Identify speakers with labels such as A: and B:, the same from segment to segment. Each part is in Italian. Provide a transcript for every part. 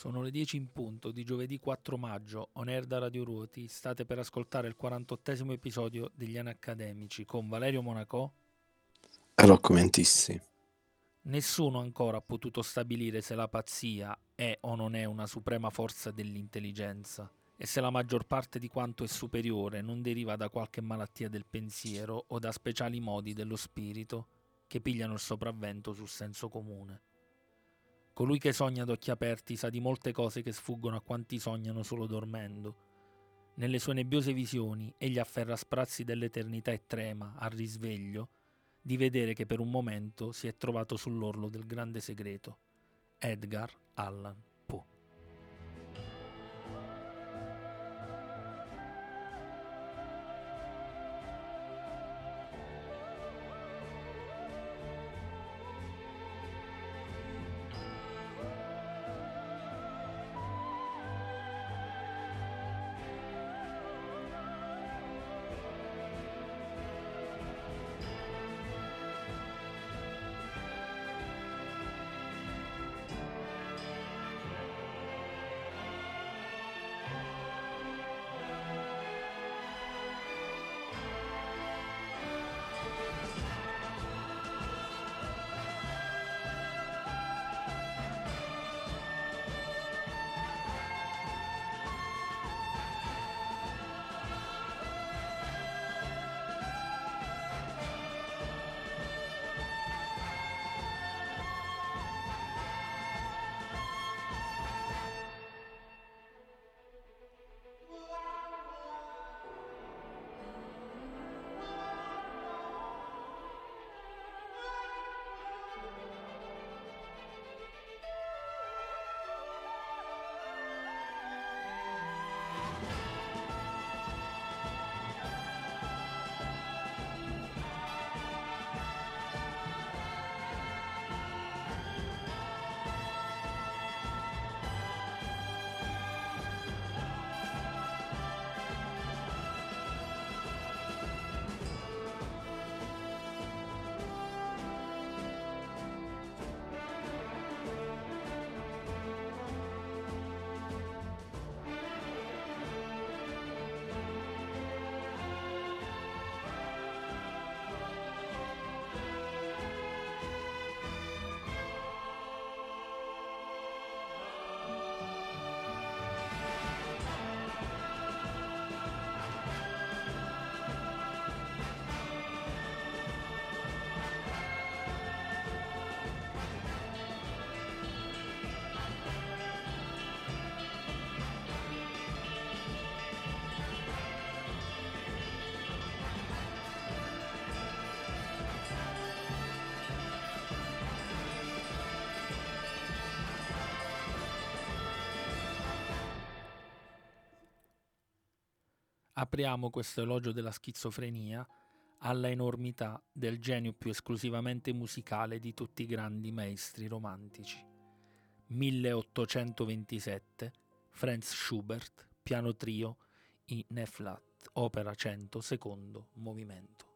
A: Sono le 10 in punto di giovedì 4 maggio, on air da Radio Ruoti, state per ascoltare il 48 episodio degli Anacademici con Valerio Monaco
B: e Rocco Mentissi.
A: Nessuno ancora ha potuto stabilire se la pazzia è o non è una suprema forza dell'intelligenza e se la maggior parte di quanto è superiore non deriva da qualche malattia del pensiero o da speciali modi dello spirito che pigliano il sopravvento sul senso comune. Colui che sogna ad occhi aperti sa di molte cose che sfuggono a quanti sognano solo dormendo. Nelle sue nebbiose visioni egli afferra sprazzi dell'eternità e trema, al risveglio, di vedere che per un momento si è trovato sull'orlo del grande segreto. Edgar Allan apriamo questo elogio della schizofrenia alla enormità del genio più esclusivamente musicale di tutti i grandi maestri romantici. 1827, Franz Schubert, piano trio in Ne flat, opera 100, secondo movimento.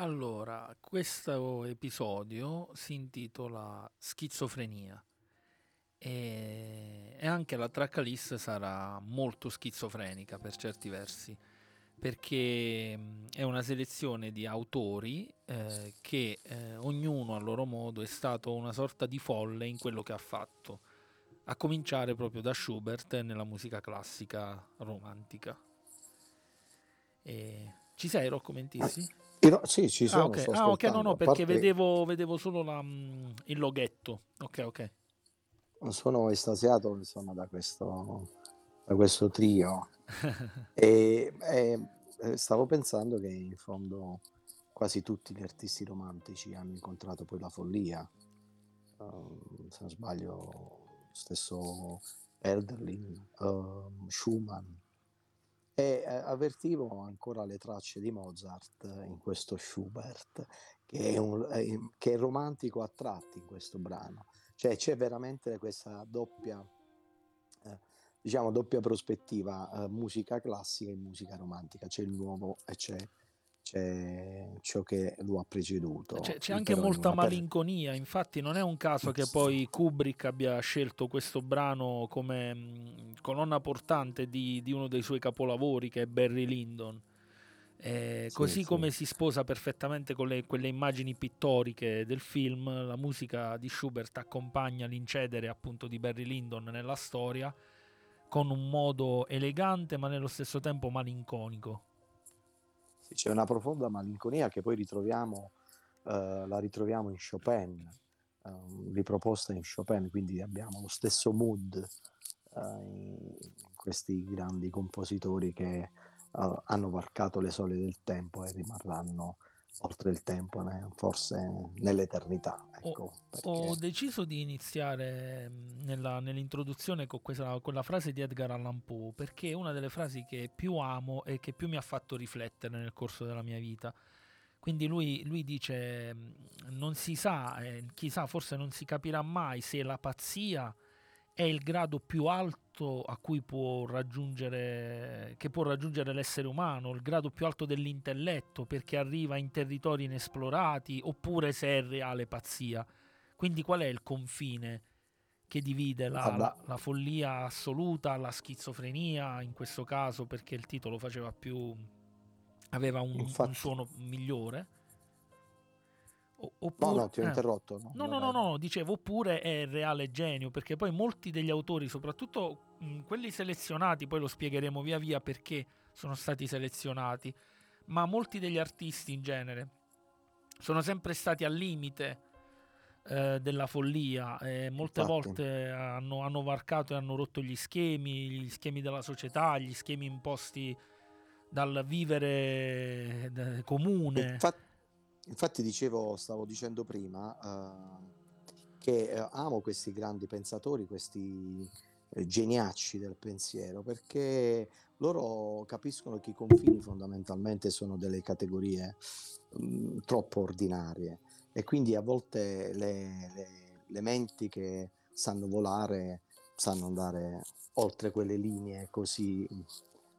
A: Allora, questo episodio si intitola Schizofrenia e, e anche la tracklist sarà molto schizofrenica per certi versi perché è una selezione di autori eh, che eh, ognuno a loro modo è stato una sorta di folle in quello che ha fatto, a cominciare proprio da Schubert nella musica classica romantica. E... Ci sei Rocco Mentissi?
B: No, sì, ci sono.
A: Ah, ok, ah, okay no, no, perché parte... vedevo, vedevo, solo la, mm, il loghetto. Ok, ok.
B: Sono estasiato insomma da questo, da questo trio. e, e, stavo pensando che in fondo quasi tutti gli artisti romantici hanno incontrato poi la follia. Uh, se non sbaglio, lo stesso Erderling, uh, Schumann, e eh, avvertivo ancora le tracce di Mozart in questo Schubert, che è, un, che è romantico a tratti in questo brano. Cioè c'è veramente questa doppia, eh, diciamo, doppia prospettiva, eh, musica classica e musica romantica. C'è il nuovo e c'è c'è ciò che lo ha preceduto.
A: C'è, c'è anche molta malinconia, infatti non è un caso che poi Kubrick abbia scelto questo brano come colonna portante di, di, uno dei suoi capolavori che è Barry Lyndon. Eh, sì, così sì. come si sposa perfettamente con le, quelle immagini pittoriche del film, la musica di Schubert accompagna l'incedere appunto di Barry Lyndon nella storia con un modo elegante ma nello stesso tempo malinconico
B: c'è una profonda malinconia che poi ritroviamo, eh, la ritroviamo in Chopin, eh, riproposta in Chopin, quindi abbiamo lo stesso mood eh, in questi grandi compositori che eh, hanno varcato le sole del tempo e rimarranno oltre il tempo, forse nell'eternità. Ecco,
A: ho, ho, deciso di iniziare mm, nella, nell'introduzione con, questa, con la frase di Edgar Allan Poe perché è una delle frasi che più amo e che più mi ha fatto riflettere nel corso della mia vita. Quindi lui, lui dice, mm, non si sa, eh, chissà, forse non si capirà mai se la pazzia è il grado più alto a cui può raggiungere, che può raggiungere l'essere umano, il grado più alto dell'intelletto perché arriva in territori inesplorati, oppure se è reale pazzia. Quindi qual è il confine che divide la, la, la follia assoluta, la schizofrenia in questo caso perché il titolo faceva più aveva un, un suono migliore?
B: Oppure, no, no, ti ho eh. interrotto.
A: No, no, no, no, no, dicevo, oppure è reale genio, perché poi molti degli autori, soprattutto quelli selezionati, poi lo spiegheremo via via perché sono stati selezionati, ma molti degli artisti in genere sono sempre stati al limite eh, della follia e molte Infatti. volte hanno, hanno varcato e hanno rotto gli schemi, gli schemi della società, gli schemi imposti dal vivere eh, comune.
B: Infatti Infatti dicevo, stavo dicendo prima, uh, che uh, amo questi grandi pensatori, questi uh, geniacci del pensiero, perché loro capiscono che i confini fondamentalmente sono delle categorie um, troppo ordinarie. E quindi a volte le, le, le menti che sanno volare sanno andare oltre quelle linee così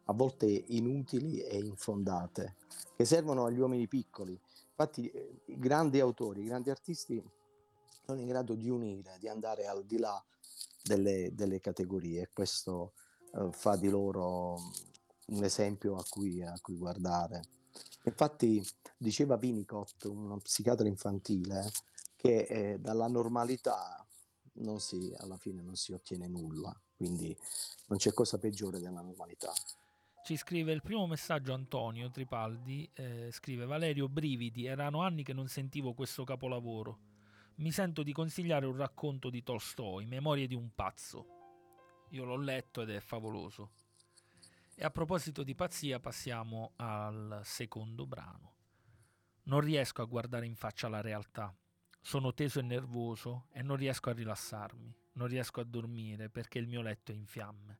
B: a volte inutili e infondate, che servono agli uomini piccoli Infatti eh, i grandi autori, i grandi artisti sono in grado di unire, di andare al di là delle, delle categorie questo eh, fa di loro un esempio a cui, a cui guardare. Infatti diceva Winnicott, uno psichiatra infantile, che eh, dalla normalità si, alla fine non si ottiene nulla, quindi non c'è cosa peggiore della normalità.
A: Ci scrive il primo messaggio Antonio Tripaldi, eh, scrive Valerio Brividi, erano anni che non sentivo questo capolavoro. Mi sento di consigliare un racconto di Tolstoi, Memorie di un pazzo. Io l'ho letto ed è favoloso. E a proposito di pazzia passiamo al secondo brano. Non riesco a guardare in faccia la realtà. Sono teso e nervoso e non riesco a rilassarmi. Non riesco a dormire perché il mio letto è in fiamme.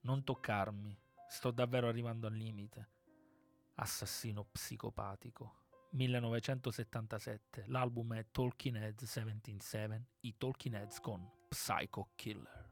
A: Non toccarmi, Sto davvero arrivando al limite. Assassino psicopatico. 1977. L'album è Talking Heads 177. I Talking Heads con Psycho Killer.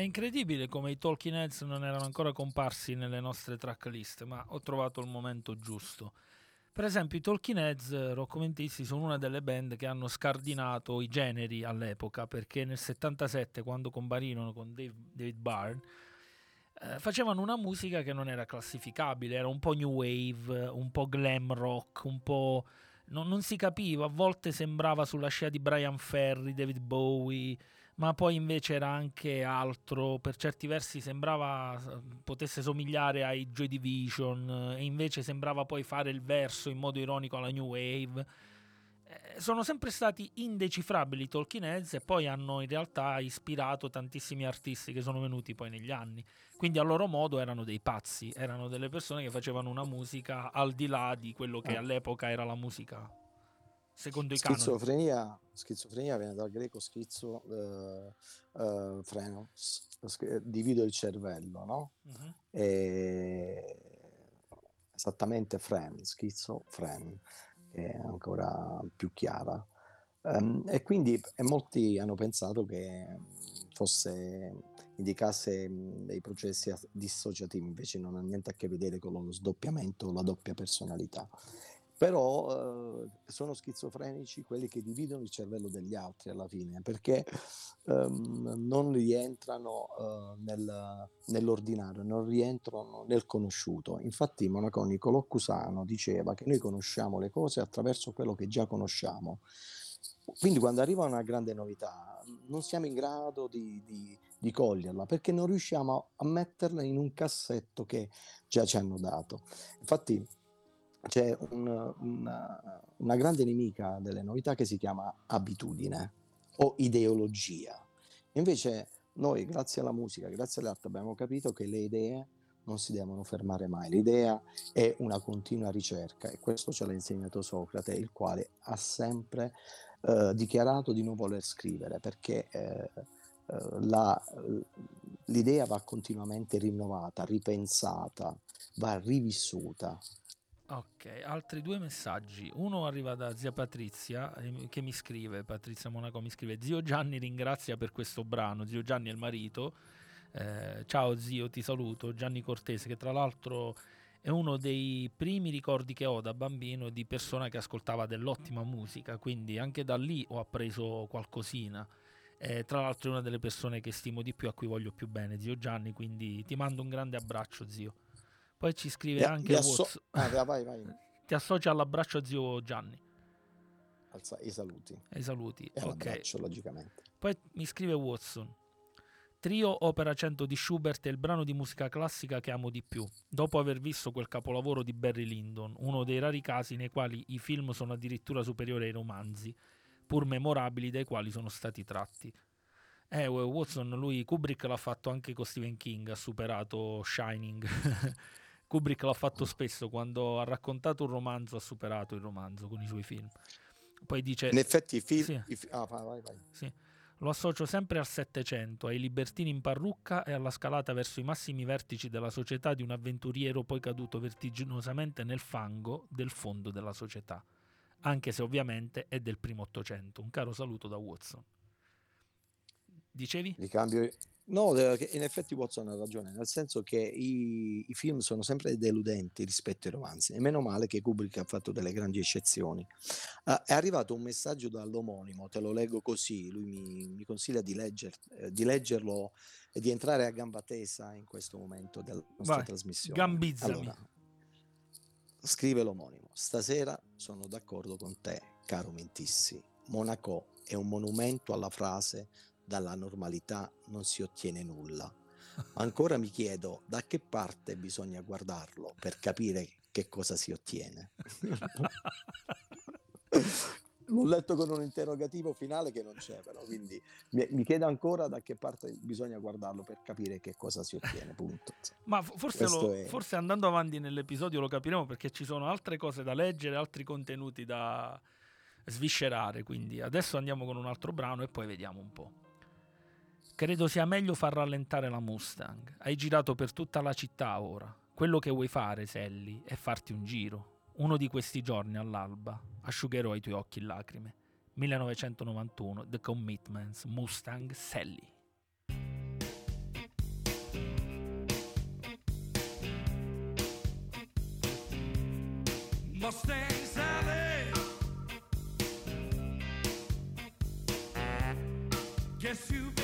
A: Incredibile come i Talking Heads non erano ancora comparsi nelle nostre tracklist, ma ho trovato il momento giusto. Per esempio, i Talking Heads, Roccomentisti, sono una delle band che hanno scardinato i generi all'epoca, perché nel 77, quando comparirono con Dave, David Byrne, eh, facevano una musica che non era classificabile, era un po' new wave, un po' glam rock, un po'... Non, non si capiva, a volte sembrava sulla scia di Brian Ferry, David Bowie, ma poi invece era anche altro, per certi versi sembrava potesse somigliare ai Joy Division e invece sembrava poi fare il verso in modo ironico alla New Wave. Eh, sono sempre stati indecifrabili i Talking Heads e poi hanno in realtà ispirato tantissimi artisti che sono venuti poi negli anni. Quindi a loro modo erano dei pazzi, erano delle persone che facevano una musica al di là di quello che ah. all'epoca era la musica secondo i
B: schizofrenia, canoni. Schizofrenia viene dal greco schizzo, eh, eh, freno, s- divido il cervello, no? Uh-huh. E... Esattamente fren, schizzo, fren, che è ancora più chiara. Um, e quindi e molti hanno pensato che fosse indicasse dei processi dissociativi, invece non ha niente a che vedere con lo sdoppiamento o la doppia personalità però eh, sono schizofrenici quelli che dividono il cervello degli altri alla fine, perché ehm, non rientrano eh, nel, nell'ordinario, non rientrano nel conosciuto. Infatti Monaco Niccolò Cusano diceva che noi conosciamo le cose attraverso quello che già conosciamo. Quindi quando arriva una grande novità non siamo in grado di, di, di coglierla perché non riusciamo a metterla in un cassetto che già ci hanno dato. Infatti c'è un, una, una grande nemica delle novità che si chiama abitudine o ideologia. Invece noi, grazie alla musica, grazie all'arte, abbiamo capito che le idee non si devono fermare mai. L'idea è una continua ricerca e questo ce l'ha insegnato Socrate, il quale ha sempre eh, dichiarato di non voler scrivere perché eh, eh la, l'idea va continuamente rinnovata, ripensata, va rivissuta.
A: Ok, altri due messaggi. Uno arriva da zia Patrizia ehm, che mi scrive, Patrizia Monaco mi scrive, zio Gianni ringrazia per questo brano, zio Gianni è il marito. Eh, ciao zio, ti saluto, Gianni Cortese, che tra l'altro è uno dei primi ricordi che ho da bambino di persona che ascoltava dell'ottima musica, quindi anche da lì ho appreso qualcosina. Eh, tra l'altro è una delle persone che stimo di più, a cui voglio più bene, zio Gianni, quindi ti mando un grande abbraccio, zio. Poi ci scrive vi, anche vi asso-
B: ah, vai, vai.
A: Ti associa all'abbraccio a zio Gianni.
B: Alza, I saluti.
A: I saluti.
B: E okay. logicamente.
A: Poi mi scrive Watson. Trio Opera 100 di Schubert è il brano di musica classica che amo di più, dopo aver visto quel capolavoro di Barry Lyndon, uno dei rari casi nei quali i film sono addirittura superiori ai romanzi, pur memorabili dai quali sono stati tratti. Eh, Watson, lui Kubrick l'ha fatto anche con Stephen King, ha superato Shining. Kubrick l'ha fatto spesso, quando ha raccontato un romanzo ha superato il romanzo con i suoi film. Poi dice...
B: In effetti i film... Sì, i fi- ah, vai, vai.
A: Sì. Lo associo sempre al Settecento, ai libertini in parrucca e alla scalata verso i massimi vertici della società di un avventuriero poi caduto vertiginosamente nel fango del fondo della società, anche se ovviamente è del primo Ottocento. Un caro saluto da Watson. Dicevi?
B: Ricambio, No, in effetti Watson ha ragione, nel senso che i, i, film sono sempre deludenti rispetto ai romanzi e meno male che Kubrick ha fatto delle grandi eccezioni. Uh, è arrivato un messaggio dall'omonimo, te lo leggo così, lui mi, mi consiglia di, legger, eh, di, leggerlo e di entrare a gamba tesa in questo momento della nostra Vai, trasmissione.
A: Gambizzami. Allora,
B: scrive l'omonimo, stasera sono d'accordo con te, caro Mentissi. Monaco è un monumento alla frase dalla normalità non si ottiene nulla. Ancora mi chiedo da che parte bisogna guardarlo per capire che cosa si ottiene. L'ho letto con un interrogativo finale che non c'è, però, quindi mi, mi, chiedo ancora da che parte bisogna guardarlo per capire che cosa si ottiene. Punto.
A: Ma forse, lo, è... forse andando avanti nell'episodio lo capiremo perché ci sono altre cose da leggere, altri contenuti da sviscerare. Quindi adesso andiamo con un altro brano e poi vediamo un po'. Credo sia meglio far rallentare la Mustang. Hai girato per tutta la città ora. Quello che vuoi fare, Sally, è farti un giro. Uno di questi giorni all'alba asciugherò i tuoi occhi in lacrime. 1991 The Commitments Mustang Sally. Mustang Sally.
C: Guess you've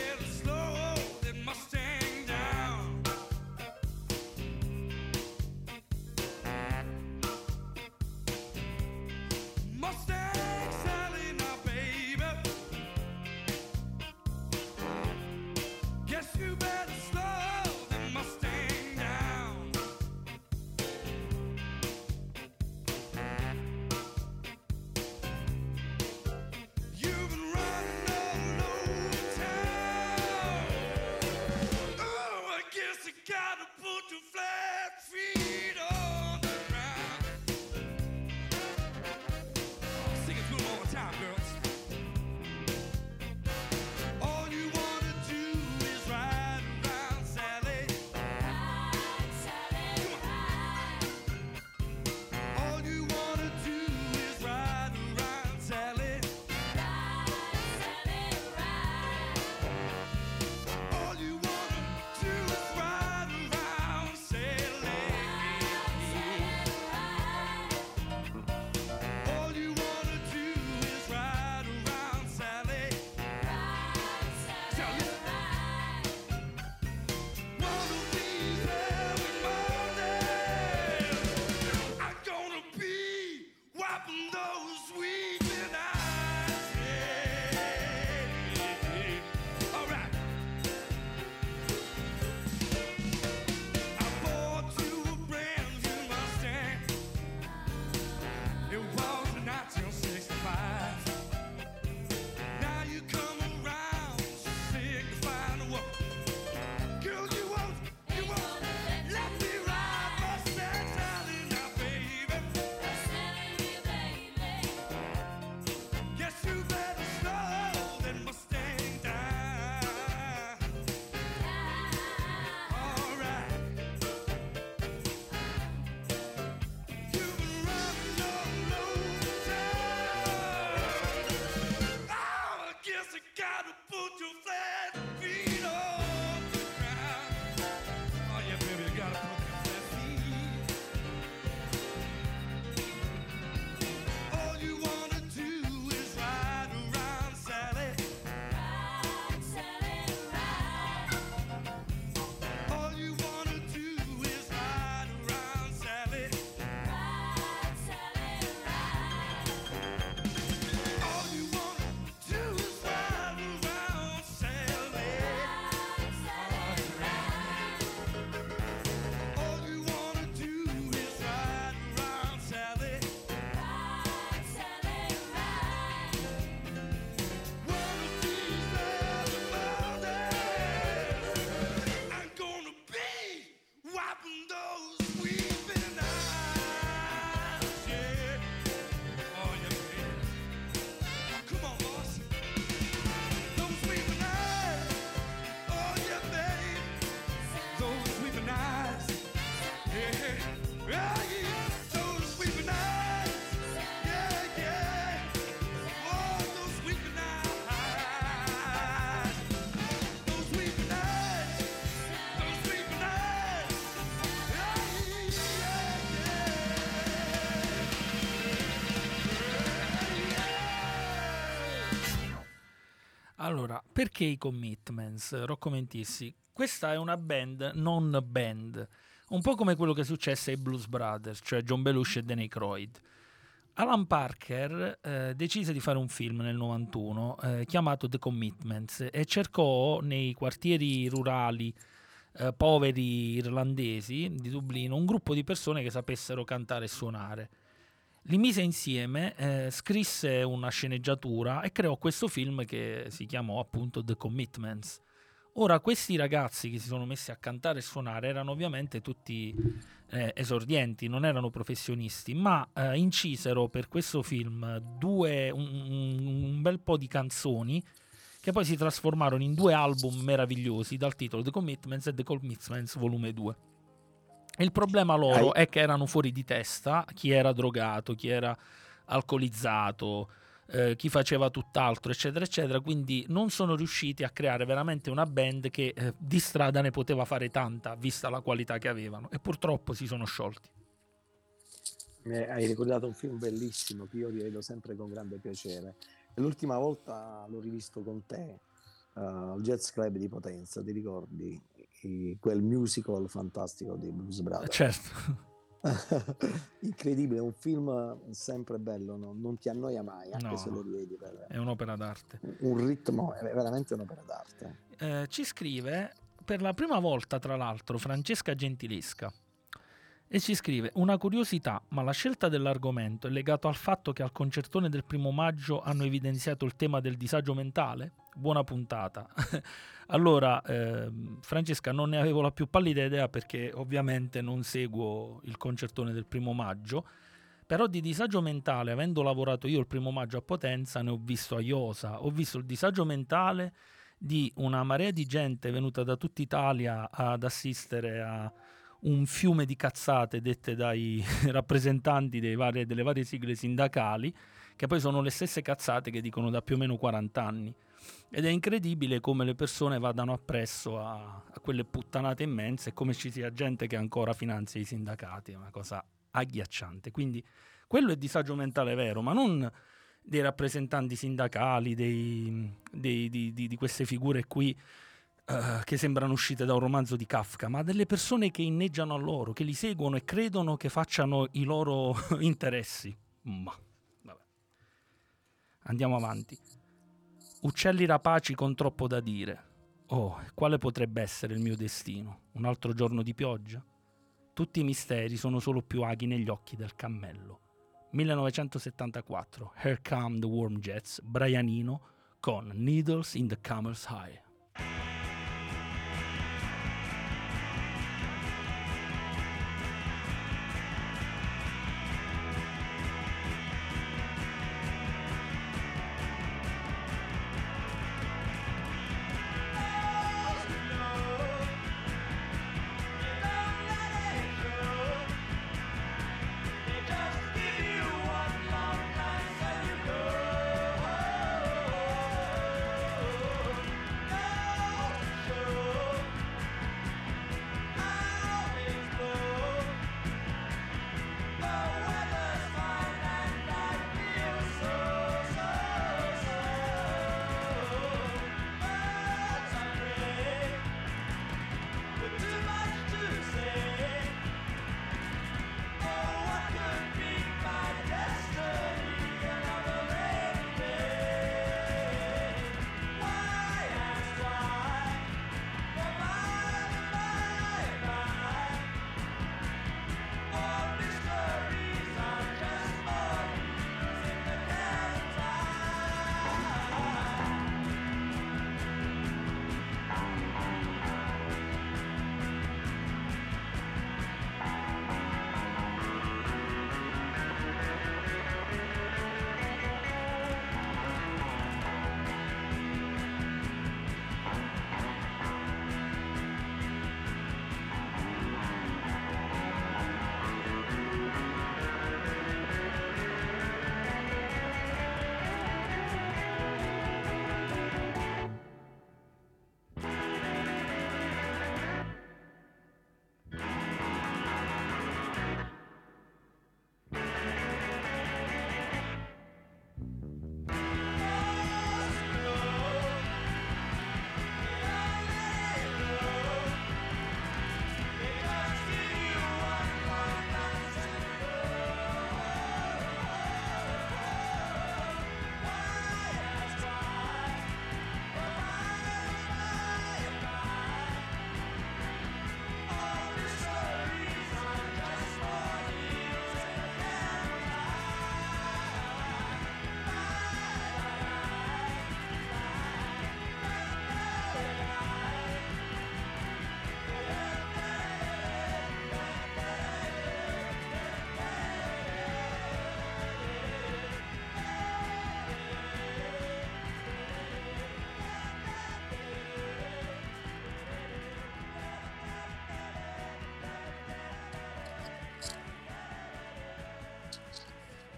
C: Allora, perché i commitments? Rocco Mentissi. Questa è una band non band, un po' come quello che successe ai Blues Brothers, cioè John Belushi e Danny Croyd. Alan Parker eh, decise di fare un film nel 91 eh, chiamato The Commitments e cercò nei quartieri rurali eh, poveri irlandesi di Dublino un gruppo di persone che sapessero cantare e suonare li mise insieme, eh, scrisse una sceneggiatura e creò questo film che si chiamò appunto The Commitments. Ora, questi ragazzi che si sono messi a cantare e suonare erano ovviamente tutti eh, esordienti, non erano professionisti, ma eh, incisero per questo film due, un, un, bel po' di canzoni che poi si trasformarono in due album meravigliosi dal titolo The Commitments e The Commitments Volume 2. Il problema loro Hai... è che erano fuori di testa, chi era drogato, chi era alcolizzato, eh, chi faceva tutt'altro, eccetera, eccetera. Quindi non sono riusciti a creare veramente una band che eh, di strada ne poteva fare tanta, vista la qualità che avevano. E purtroppo si sono sciolti.
B: Eh, hai ricordato un film bellissimo che io rivedo sempre con grande piacere. l'ultima volta l'ho rivisto con te, uh, il Jazz Club di Potenza, ti ricordi? I, quel musical fantastico di Blues Brothers.
A: Certo.
B: Incredibile, un film sempre bello, no? non ti annoia mai, anche no, se lo rivedi. Per...
A: È un'opera d'arte.
B: Un ritmo, è veramente un'opera d'arte.
A: Eh, ci scrive per la prima volta, tra l'altro, Francesca Gentilesca. E ci scrive una curiosità, ma la scelta dell'argomento è legata al fatto che al concertone del primo maggio hanno evidenziato il tema del disagio mentale? Buona puntata. allora, eh, Francesca, non ne avevo la più pallida idea perché ovviamente non seguo il concertone del primo maggio, però di disagio mentale, avendo lavorato io il primo maggio a Potenza, ne ho visto a Iosa, ho visto il disagio mentale di una marea di gente venuta da tutta Italia ad assistere a un fiume di cazzate dette dai rappresentanti varie, delle varie sigle sindacali, che poi sono le stesse cazzate che dicono da più o meno 40 anni. Ed è incredibile come le persone vadano appresso a, a quelle puttanate immense e come ci sia gente che ancora finanzia i sindacati, è una cosa agghiacciante. Quindi quello è disagio mentale vero, ma non dei rappresentanti sindacali, dei, dei, di, di, di queste figure qui uh, che sembrano uscite da un romanzo di Kafka, ma delle persone che inneggiano a loro, che li seguono e credono che facciano i loro interessi. Ma, vabbè. Andiamo avanti. Uccelli rapaci con troppo da dire. Oh, quale potrebbe essere il mio destino? Un altro giorno di pioggia? Tutti i misteri sono solo più aghi negli occhi del cammello. 1974, Here Come the Warm Jets, Brianino con Needles in the Camel's Eye.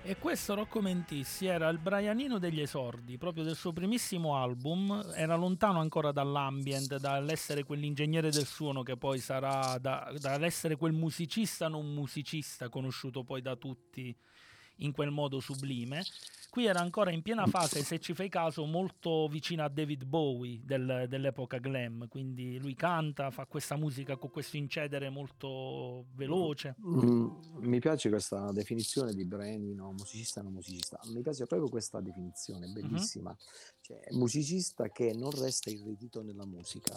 A: E questo Rocco Mentissi era il Brianino degli esordi, proprio del suo primissimo album, era lontano ancora dall'ambient, dall'essere quell'ingegnere del suono che poi sarà, da, dall'essere quel musicista non musicista conosciuto poi da tutti in quel modo sublime. Qui era ancora in piena fase, se ci fai caso, molto vicino a David Bowie del, dell'epoca glam, quindi lui canta, fa questa musica con questo incedere molto veloce.
B: Mm, mi piace questa definizione di Brenino, musicista non musicista, mi piace proprio questa definizione, bellissima. Mm-hmm. Cioè, musicista che non resta irretito nella musica,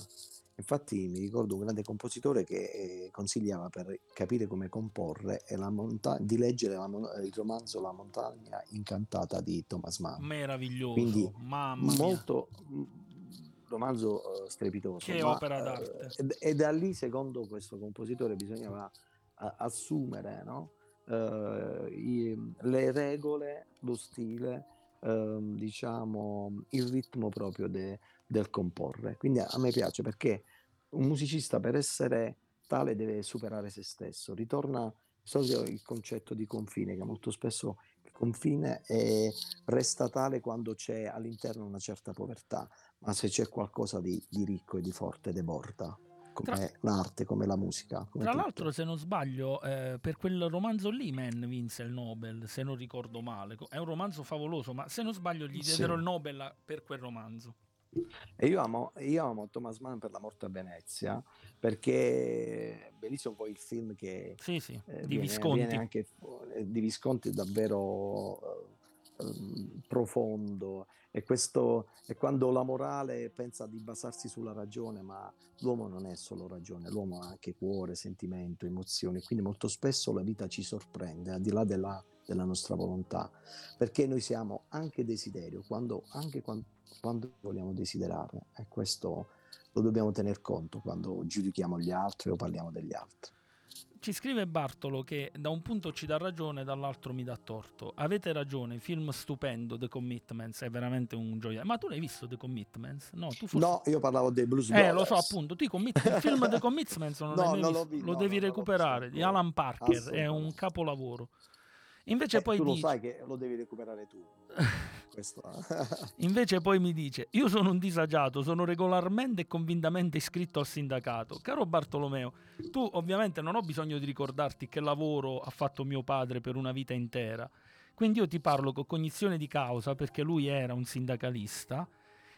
B: Infatti mi ricordo un grande compositore che eh, consigliava per capire come comporre monta- di leggere mon- il romanzo La montagna incantata di Thomas Mann.
A: Meraviglioso,
B: Quindi
A: mamma
B: molto mh, mm, romanzo uh, strepitoso.
A: Che ma, opera d'arte.
B: Uh, e, e, da lì, secondo questo compositore, bisognava uh, assumere no? i, le regole, lo stile, ehm, diciamo, il ritmo proprio de, del comporre. Quindi a, me piace perché un musicista per essere tale deve superare se stesso. Ritorna il concetto di confine, che molto spesso il confine è, resta tale quando c'è all'interno una certa povertà, ma se c'è qualcosa di, di ricco e di forte deborda come tra, l'arte, come la musica. Come
A: tra tutto. l'altro, se non sbaglio, eh, per quel romanzo lì Man vinse il Nobel, se non ricordo male. È un romanzo favoloso, ma se non sbaglio gli diedero sì. il Nobel per quel romanzo.
B: E io amo, io amo Thomas Mann per la morte a Venezia perché bellissimo poi il film che
A: sì, sì, eh, di, viene, Visconti. Viene
B: anche, eh, di Visconti davvero eh, profondo e questo è quando la morale pensa di basarsi sulla ragione ma l'uomo non è solo ragione l'uomo ha anche cuore, sentimento, emozioni quindi molto spesso la vita ci sorprende al di là della, della nostra volontà perché noi siamo anche desiderio quando, anche quando quando vogliamo desiderare e questo lo dobbiamo tener conto quando giudichiamo gli altri o parliamo degli altri.
A: Ci scrive Bartolo che da un punto ci dà ragione, dall'altro mi dà torto. Avete ragione, film stupendo, The Commitments, è veramente un gioia. Ma tu l'hai visto The Commitments?
B: No, forse... no io parlavo dei Blues
A: Brothers. Eh, lo so appunto, tu il film The Commitments non, no, non lo, vi, lo no, devi recuperare, di Alan Parker, è un capolavoro. Invece
B: eh,
A: poi
B: tu
A: dice...
B: lo sai che lo devi recuperare tu.
A: Invece poi mi dice: Io sono un disagiato, sono regolarmente e convintamente iscritto al sindacato. Caro Bartolomeo, tu ovviamente non ho bisogno di ricordarti che lavoro ha fatto mio padre per una vita intera. Quindi io ti parlo con cognizione di causa perché lui era un sindacalista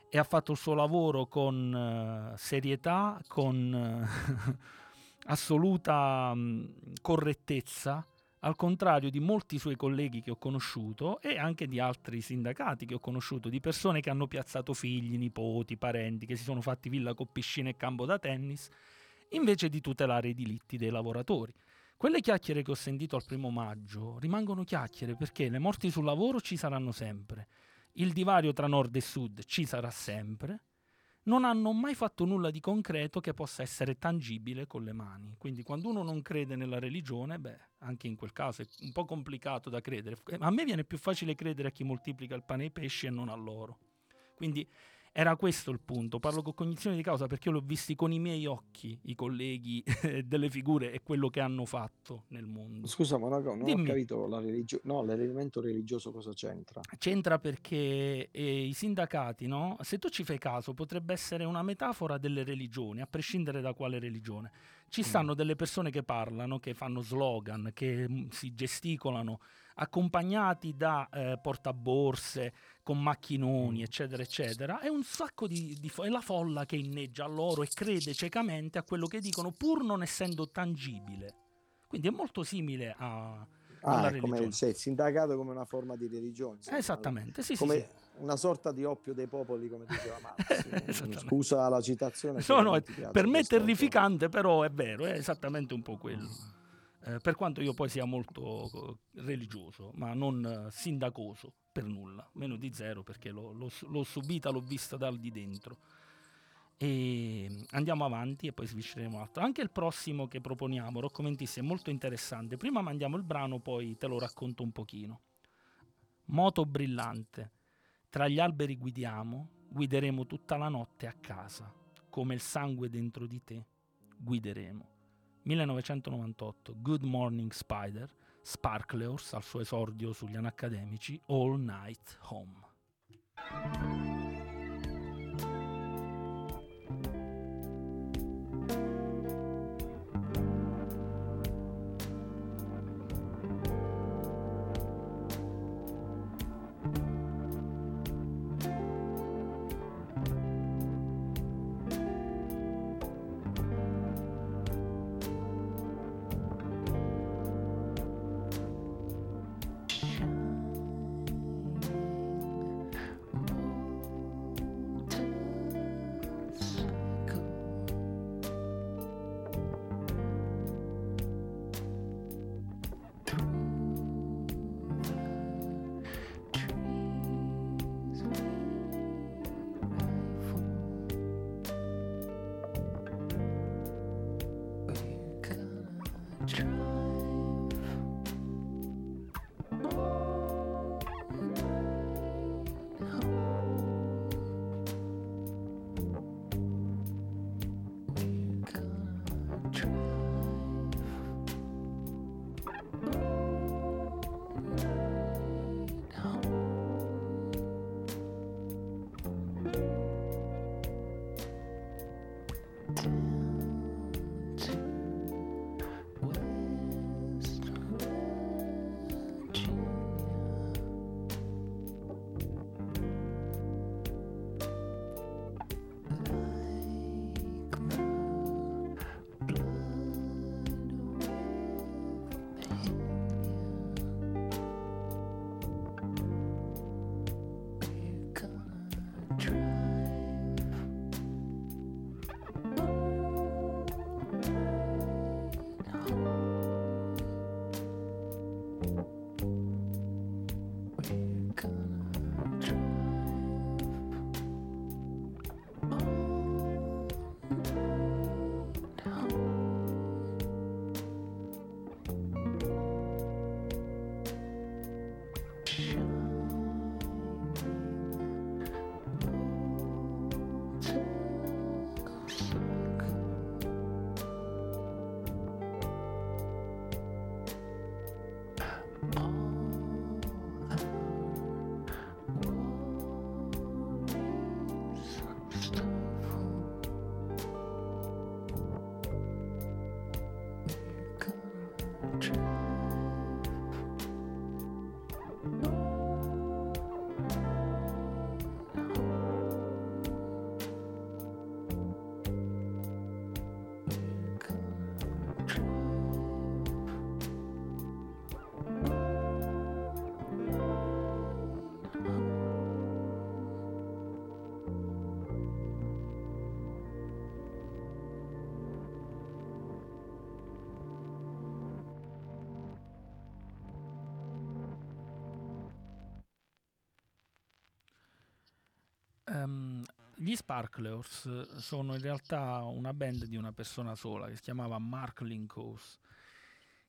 A: e ha fatto il suo lavoro con uh, serietà, con uh, assoluta um, correttezza al contrario di molti suoi colleghi che ho conosciuto e anche di altri sindacati che ho conosciuto, di persone che hanno piazzato figli, nipoti, parenti, che si sono fatti villa con piscina e campo da tennis, invece di tutelare i diritti dei lavoratori. Quelle chiacchiere che ho sentito al primo maggio rimangono chiacchiere perché le morti sul lavoro ci saranno sempre, il divario tra nord e sud ci sarà sempre, non hanno mai fatto nulla di concreto che possa essere tangibile con le mani. Quindi quando uno non crede nella religione, beh, anche in quel caso è un po' complicato da credere. A me viene più facile credere a chi moltiplica il pane e i pesci e non a loro. Quindi era questo il punto, parlo con cognizione di causa perché io l'ho visti con i miei occhi, i colleghi delle figure e quello che hanno fatto nel mondo.
B: Scusa, ma non Dimmi. ho capito la religio- no, l'elemento religioso cosa c'entra?
A: C'entra perché eh, i sindacati, no? se tu ci fai caso, potrebbe essere una metafora delle religioni, a prescindere da quale religione. Ci mm. stanno delle persone che parlano, che fanno slogan, che mm, si gesticolano accompagnati da eh, portaborse con macchinoni, eccetera, eccetera, è un sacco di, di fo- è la folla che inneggia a loro e crede ciecamente a quello che dicono, pur non essendo tangibile. Quindi è molto simile a,
B: ah, come cioè, sindacato come una forma di religione.
A: Esattamente, sì,
B: come
A: sì, sì.
B: una sorta di oppio dei popoli, come diceva Marx. Scusa la citazione.
A: Sono, per me è terrificante, però è vero, è esattamente un po' quello. Mm eh, per quanto io poi sia molto eh, religioso, ma non eh, sindacoso per nulla, meno di zero perché l'ho, l'ho, l'ho subita, l'ho vista dal di dentro. E andiamo avanti e poi switcheremo altro. Anche il prossimo che proponiamo, Rocco Mentissi, è molto interessante. Prima mandiamo il brano, poi te lo racconto un pochino. Moto brillante. Tra gli alberi guidiamo, guideremo tutta la notte a casa. Come il sangue dentro di te, guideremo. 1998, Good Morning Spider, Sparklers al suo esordio sugli anacademici All Night Home. Gli Sparklers sono in realtà una band di una persona sola che si chiamava Mark Linkhouse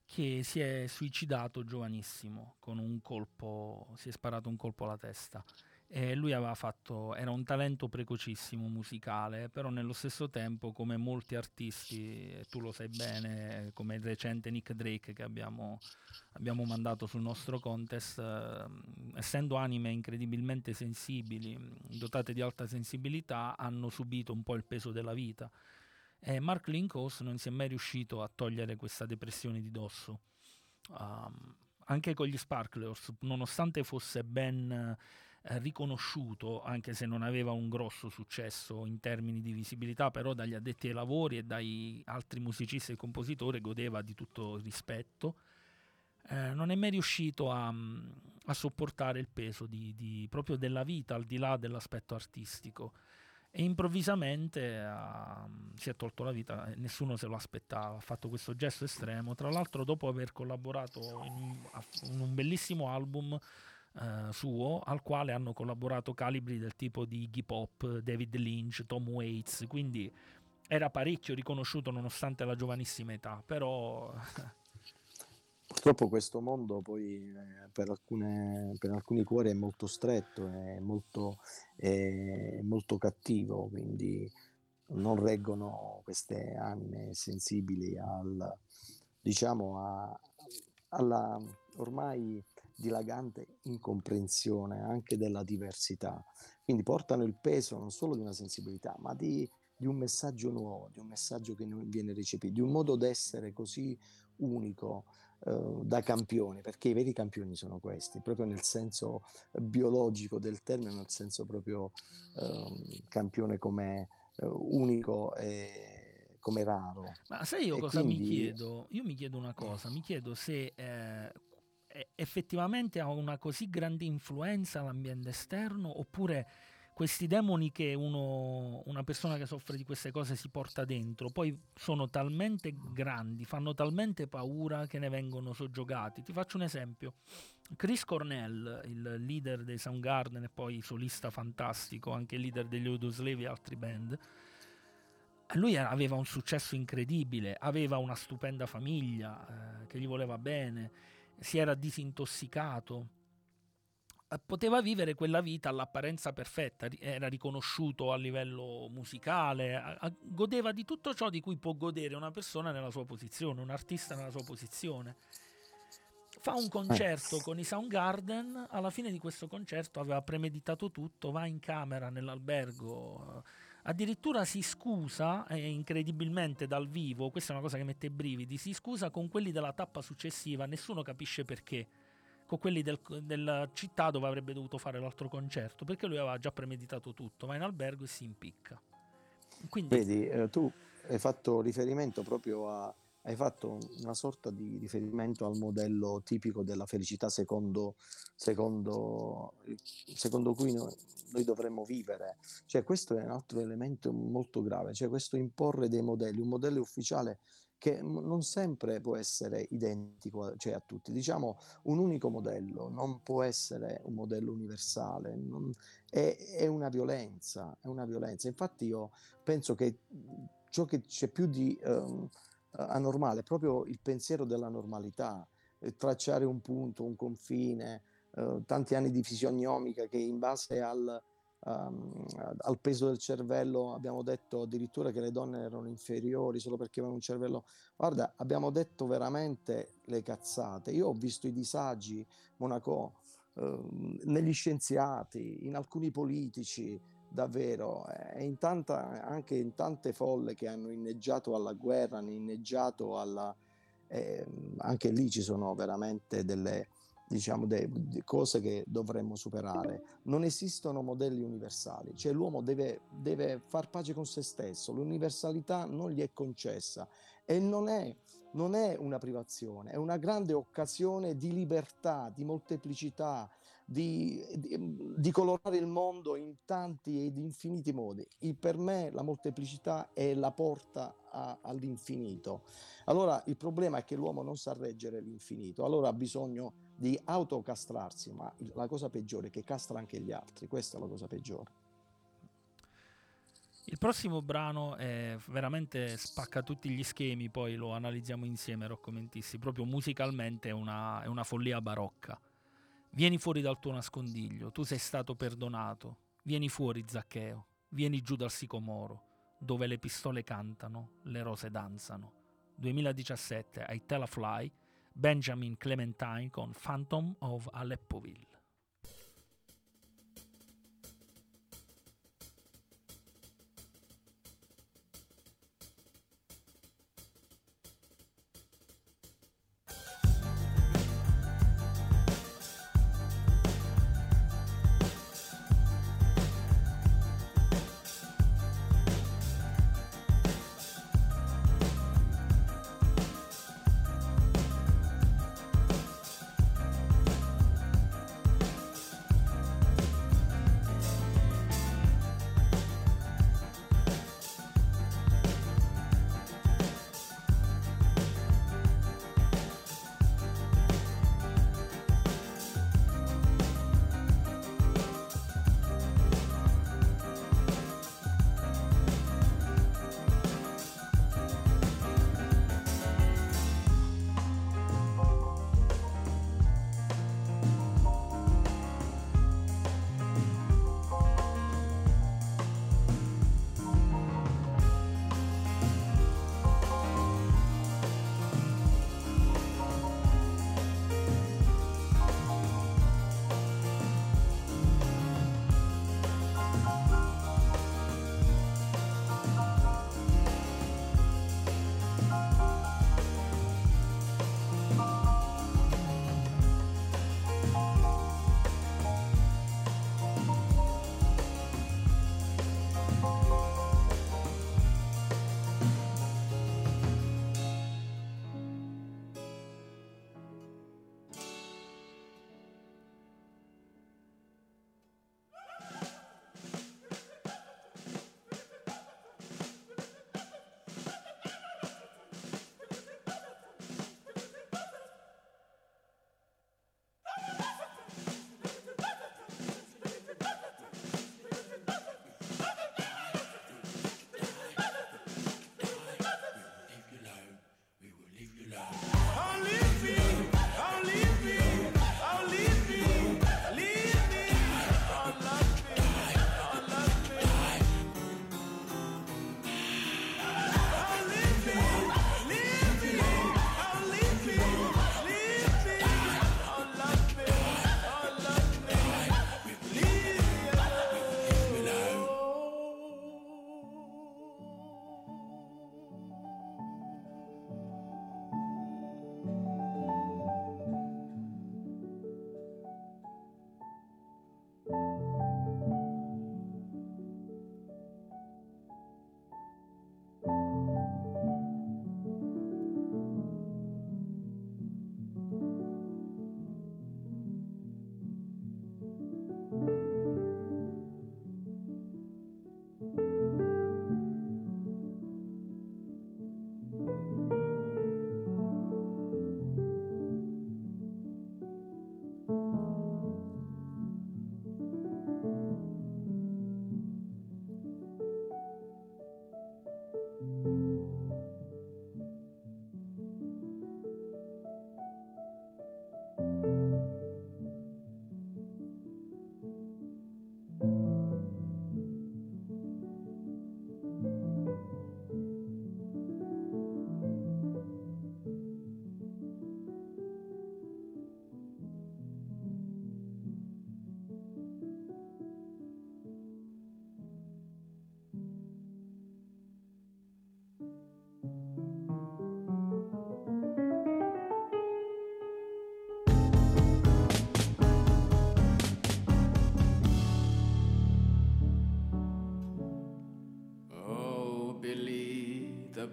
A: che si è suicidato giovanissimo con un colpo, si è sparato un colpo alla testa. E lui aveva fatto, era un talento precocissimo musicale, però nello stesso tempo, come molti artisti, tu lo sai bene, come il recente Nick Drake che abbiamo, abbiamo mandato sul nostro contest, eh, essendo anime incredibilmente sensibili, dotate di alta sensibilità, hanno subito un po' il peso della vita. E Mark Linkhouse non si è mai riuscito a togliere questa depressione di dosso. Um, anche con gli Sparklers, nonostante fosse ben eh, riconosciuto, anche se non aveva un grosso successo in termini di visibilità, però dagli addetti ai lavori e dai altri musicisti e compositori godeva di tutto il rispetto. Eh, non è mai riuscito a, a sopportare il peso di, di, proprio della vita al di là dell'aspetto artistico. E improvvisamente uh, si è tolto la vita e nessuno se lo aspettava, ha fatto questo gesto estremo, tra l'altro dopo aver collaborato in, in un bellissimo album uh, suo al quale hanno collaborato calibri del tipo di Iggy Pop, David Lynch, Tom Waits, quindi era parecchio riconosciuto nonostante la giovanissima età, però...
B: Purtroppo questo mondo poi eh, per, alcune, per, alcuni cuori è molto stretto, è molto, è molto cattivo, quindi non reggono queste anime sensibili al, diciamo a, alla ormai dilagante incomprensione anche della diversità. Quindi portano il peso non solo di una sensibilità, ma di, di un messaggio nuovo, di un messaggio che non viene recepito, di un modo d'essere così unico eh, da campioni, perché i veri campioni sono questi, proprio nel senso biologico del termine, nel senso proprio eh, campione come eh, unico e come raro.
A: Ma sai io e cosa quindi... mi chiedo? Io mi chiedo una cosa, mi chiedo se eh, effettivamente ha una così grande influenza l'ambiente esterno oppure questi demoni che uno, una persona che soffre di queste cose si porta dentro, poi sono talmente grandi, fanno talmente paura che ne vengono soggiogati. Ti faccio un esempio. Chris Cornell, il leader dei Soundgarden e poi solista fantastico, anche leader degli Odoslave e altri band, lui aveva un successo incredibile, aveva una stupenda famiglia eh, che gli voleva bene, si era disintossicato poteva vivere quella vita all'apparenza perfetta, era riconosciuto a livello musicale, a, a, godeva di tutto ciò di cui può godere una persona nella sua posizione, un artista nella sua posizione. Fa un concerto con i Soundgarden, alla fine di questo concerto aveva premeditato tutto, va in camera nell'albergo, addirittura si scusa, eh, incredibilmente dal vivo, questa è una cosa che mette i brividi, si scusa con quelli della tappa successiva, nessuno capisce perché con quelli del, della città dove avrebbe dovuto fare l'altro concerto, perché lui aveva già premeditato tutto, va in albergo e si impicca.
B: Quindi... Vedi, eh, tu hai fatto riferimento proprio a, hai fatto una sorta di riferimento al modello tipico della felicità secondo, secondo, secondo cui noi, noi, dovremmo vivere. Cioè, questo è un altro elemento molto grave, cioè questo imporre dei modelli, un modello ufficiale che non sempre può essere identico cioè, a tutti. Diciamo un unico modello non può essere un modello universale, non, è, è, una violenza, è una violenza. Infatti io penso che ciò che c'è più di um, anormale è proprio il pensiero della normalità, eh, tracciare un punto, un confine, eh, tanti anni di fisionomica che in base al um, al peso del cervello, abbiamo detto addirittura che le donne erano inferiori solo perché avevano un cervello. Guarda, abbiamo detto veramente le cazzate. Io ho visto i disagi, Monaco, eh, negli scienziati, in alcuni politici, davvero, e in tanta, anche in tante folle che hanno inneggiato alla guerra, hanno inneggiato alla... Eh, anche lì ci sono veramente delle diciamo, de, de cose che dovremmo superare. Non esistono modelli universali, cioè l'uomo deve, deve far pace con se stesso, l'universalità non gli è concessa e non è, non è una privazione, è una grande occasione di libertà, di molteplicità, di, di, di, colorare il mondo in tanti ed infiniti modi. E per me la molteplicità è la porta a, all'infinito. Allora il problema è che l'uomo non sa reggere l'infinito, allora ha bisogno di autocastrarsi, ma la cosa peggiore è che castra anche gli altri, questa è la cosa peggiore.
A: Il prossimo brano è veramente spacca tutti gli schemi, poi lo analizziamo insieme, Rocco Mentissi, proprio musicalmente è una, è una follia barocca. Vieni fuori dal tuo nascondiglio, tu sei stato perdonato. Vieni fuori, Zaccheo, vieni giù dal sicomoro, dove le pistole cantano, le rose danzano. 2017 ai Telafly, Benjamin Clementine con Phantom of Aleppoville.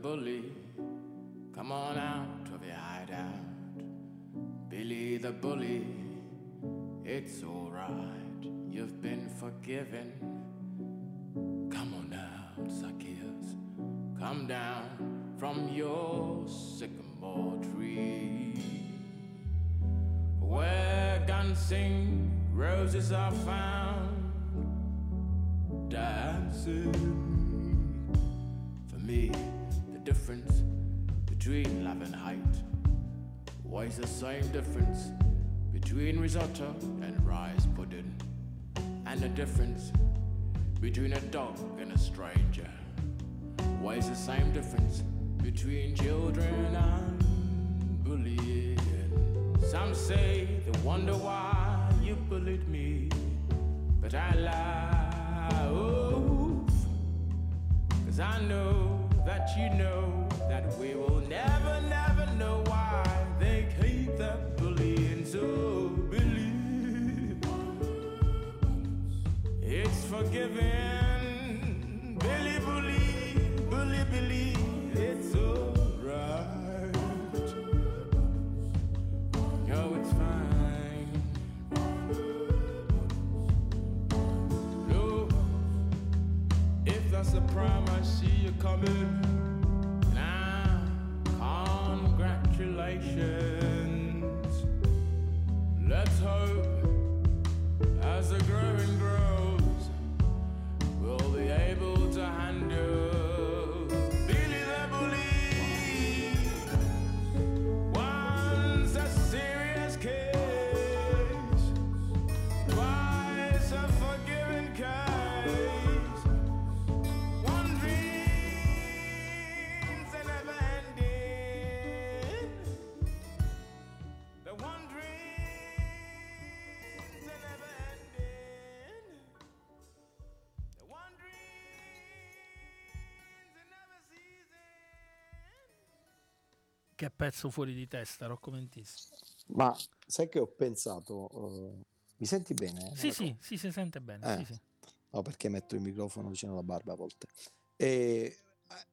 D: Bully, come on out of your hideout. Billy the bully, it's alright, you've been forgiven. Come on out, Zacchaeus, come down from your sycamore tree. Where guns sing, roses are found, dancing. Between love and height was the same difference between risotto and rice pudding, and the difference between a dog and a stranger Why is the same difference between children and bullying. Some say they wonder why you bullied me, but I laugh. Cause I know that you know that we will never, never know why they keep that bullying so believe. It's forgiven, Billy bully, bully believe it's alright. No, it's fine. No, if that's prime, I see you coming. Congratulations. Let's hope as the growing grows, we'll be able to handle
A: Che pezzo fuori di testa, Rocco Mentis.
B: Ma sai che ho pensato? eh, mi senti bene?
A: Sì, sì, sì, si sente bene.
B: Eh.
A: Sì, sì.
B: No, perché metto il microfono vicino alla barba a volte. E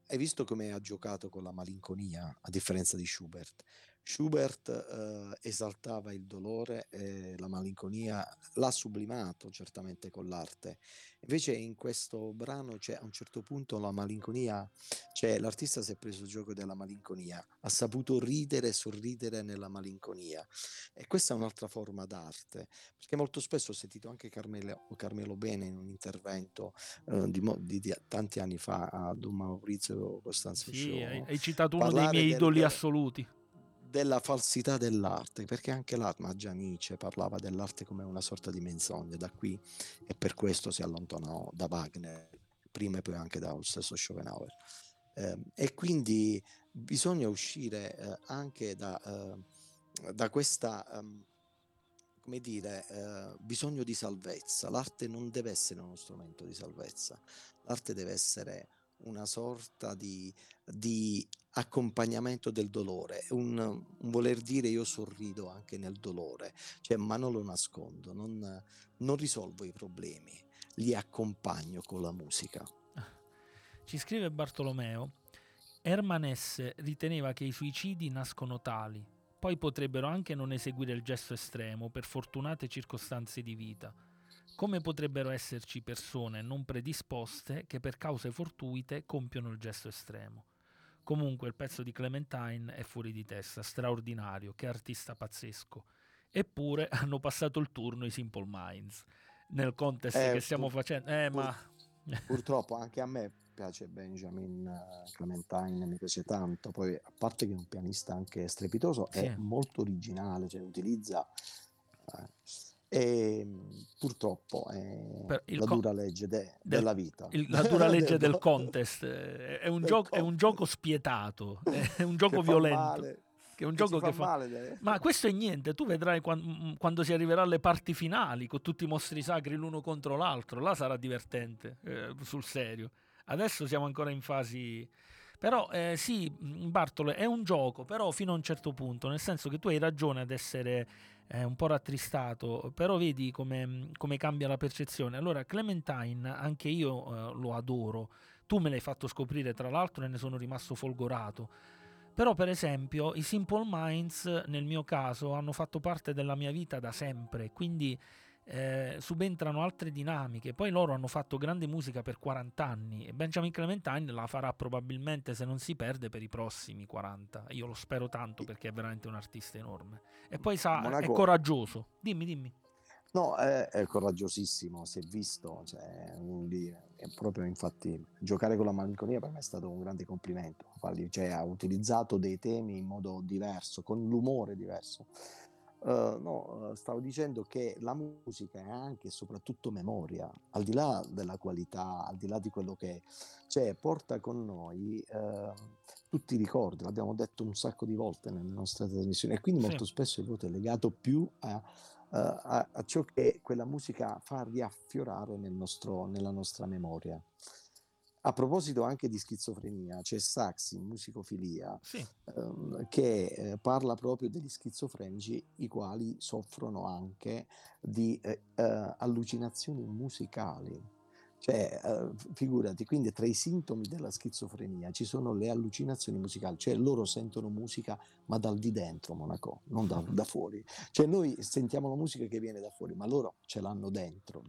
B: hai visto come ha giocato con la malinconia, a differenza di Schubert? Schubert eh, esaltava il dolore e la malinconia, l'ha sublimato certamente con l'arte. Invece in questo brano c'è a un certo punto la malinconia, cioè l'artista si è preso il gioco della malinconia, ha saputo ridere e sorridere nella malinconia. E questa è un'altra forma d'arte, perché molto spesso ho sentito anche Carmelo, Carmelo Bene in un intervento eh, di, di- di tanti anni fa a Don Maurizio Costanzo
A: Sì, hai, hai citato uno dei miei idoli
B: del-
A: assoluti.
B: Della falsità dell'arte, perché anche l'arte, ma già Nietzsche parlava dell'arte come una sorta di menzogna, da qui e per questo si allontanò da Wagner, prima e poi anche dallo stesso Schopenhauer. Eh, e quindi bisogna uscire eh, anche da, eh, da questa, ehm, come dire, eh, bisogno di salvezza. L'arte non deve essere uno strumento di salvezza, l'arte deve essere una sorta di, di accompagnamento del dolore, un, un voler dire io sorrido anche nel dolore, cioè, ma non lo nascondo, non, non risolvo i problemi, li accompagno con la musica.
A: Ci scrive Bartolomeo. Herman S. riteneva che i suicidi nascono tali, poi potrebbero anche non eseguire il gesto estremo per fortunate circostanze di vita. Come potrebbero esserci persone non predisposte che per cause fortuite compiono il gesto estremo. Comunque il pezzo di Clementine è fuori di testa, straordinario, che artista pazzesco. Eppure hanno passato il turno i Simple Minds. Nel contest
B: Eh,
A: che stiamo
B: pur-
A: facendo... Eh,
B: pur-
A: ma...
B: Purtroppo anche a me piace Benjamin eh, Clementine, mi piace tanto, poi a parte che è un pianista anche strepitoso, è
A: Sì.
B: molto originale, cioè utilizza... eh, e mh, purtroppo è
A: Per il
B: la
A: co-
B: dura legge de-
A: del-
B: della vita.
A: Il- la dura legge del contest eh, è un, gioco, è un
B: contest.
A: gioco spietato, è un gioco
B: fa
A: violento. che è un
B: che
A: gioco
B: ci
A: che
B: fa
A: fa.
B: male
A: Ma questo è niente, tu vedrai quan- mm, quando si arriverà alle parti finali con tutti i mostri sacri l'uno contro l'altro, là sarà divertente, eh, sul serio. Adesso siamo ancora in fasi... Però eh, sì, Bartolo, è un gioco, però fino a un certo punto, nel senso che tu hai ragione ad essere eh, un po' rattristato, però vedi come, come cambia la percezione. Allora, Clementine, anche io eh, lo adoro, Tu me l'hai fatto scoprire tra l'altro e ne sono rimasto folgorato. Però per esempio i Simple Minds nel mio caso hanno fatto parte della mia vita da sempre, quindi eh, subentrano altre dinamiche. Poi loro hanno fatto grande musica per 40 anni e Benjamin Clementine la farà probabilmente se non si perde per i prossimi 40. Io lo spero tanto perché è veramente un artista enorme. E poi sa, Monaco... è coraggioso. Dimmi, dimmi.
B: No, è, è coraggiosissimo, si è visto, cioè, è proprio infatti giocare con la malinconia per me è stato un grande complimento, cioè, ha utilizzato dei temi in modo diverso, con l'umore diverso. Uh, no, stavo dicendo che la musica è anche e soprattutto memoria, al di là della qualità, al di là di quello che è, cioè porta con noi uh, tutti i ricordi, l'abbiamo detto un sacco di volte nelle nostre trasmissioni e quindi sì. molto spesso il voto è legato più a uh, a, a, ciò che quella musica fa riaffiorare nel nostro, nella nostra memoria. A proposito anche di schizofrenia, c'è Saxi, musicofilia, sì. ehm, che eh, parla proprio degli schizofrenici, i quali soffrono anche di eh, eh, allucinazioni musicali. Cioè, uh, figurati, quindi tra i sintomi della schizofrenia ci sono le allucinazioni musicali, cioè loro sentono musica ma dal di dentro Monaco, non da, da fuori. Cioè noi sentiamo la musica che viene da fuori, ma loro ce l'hanno dentro,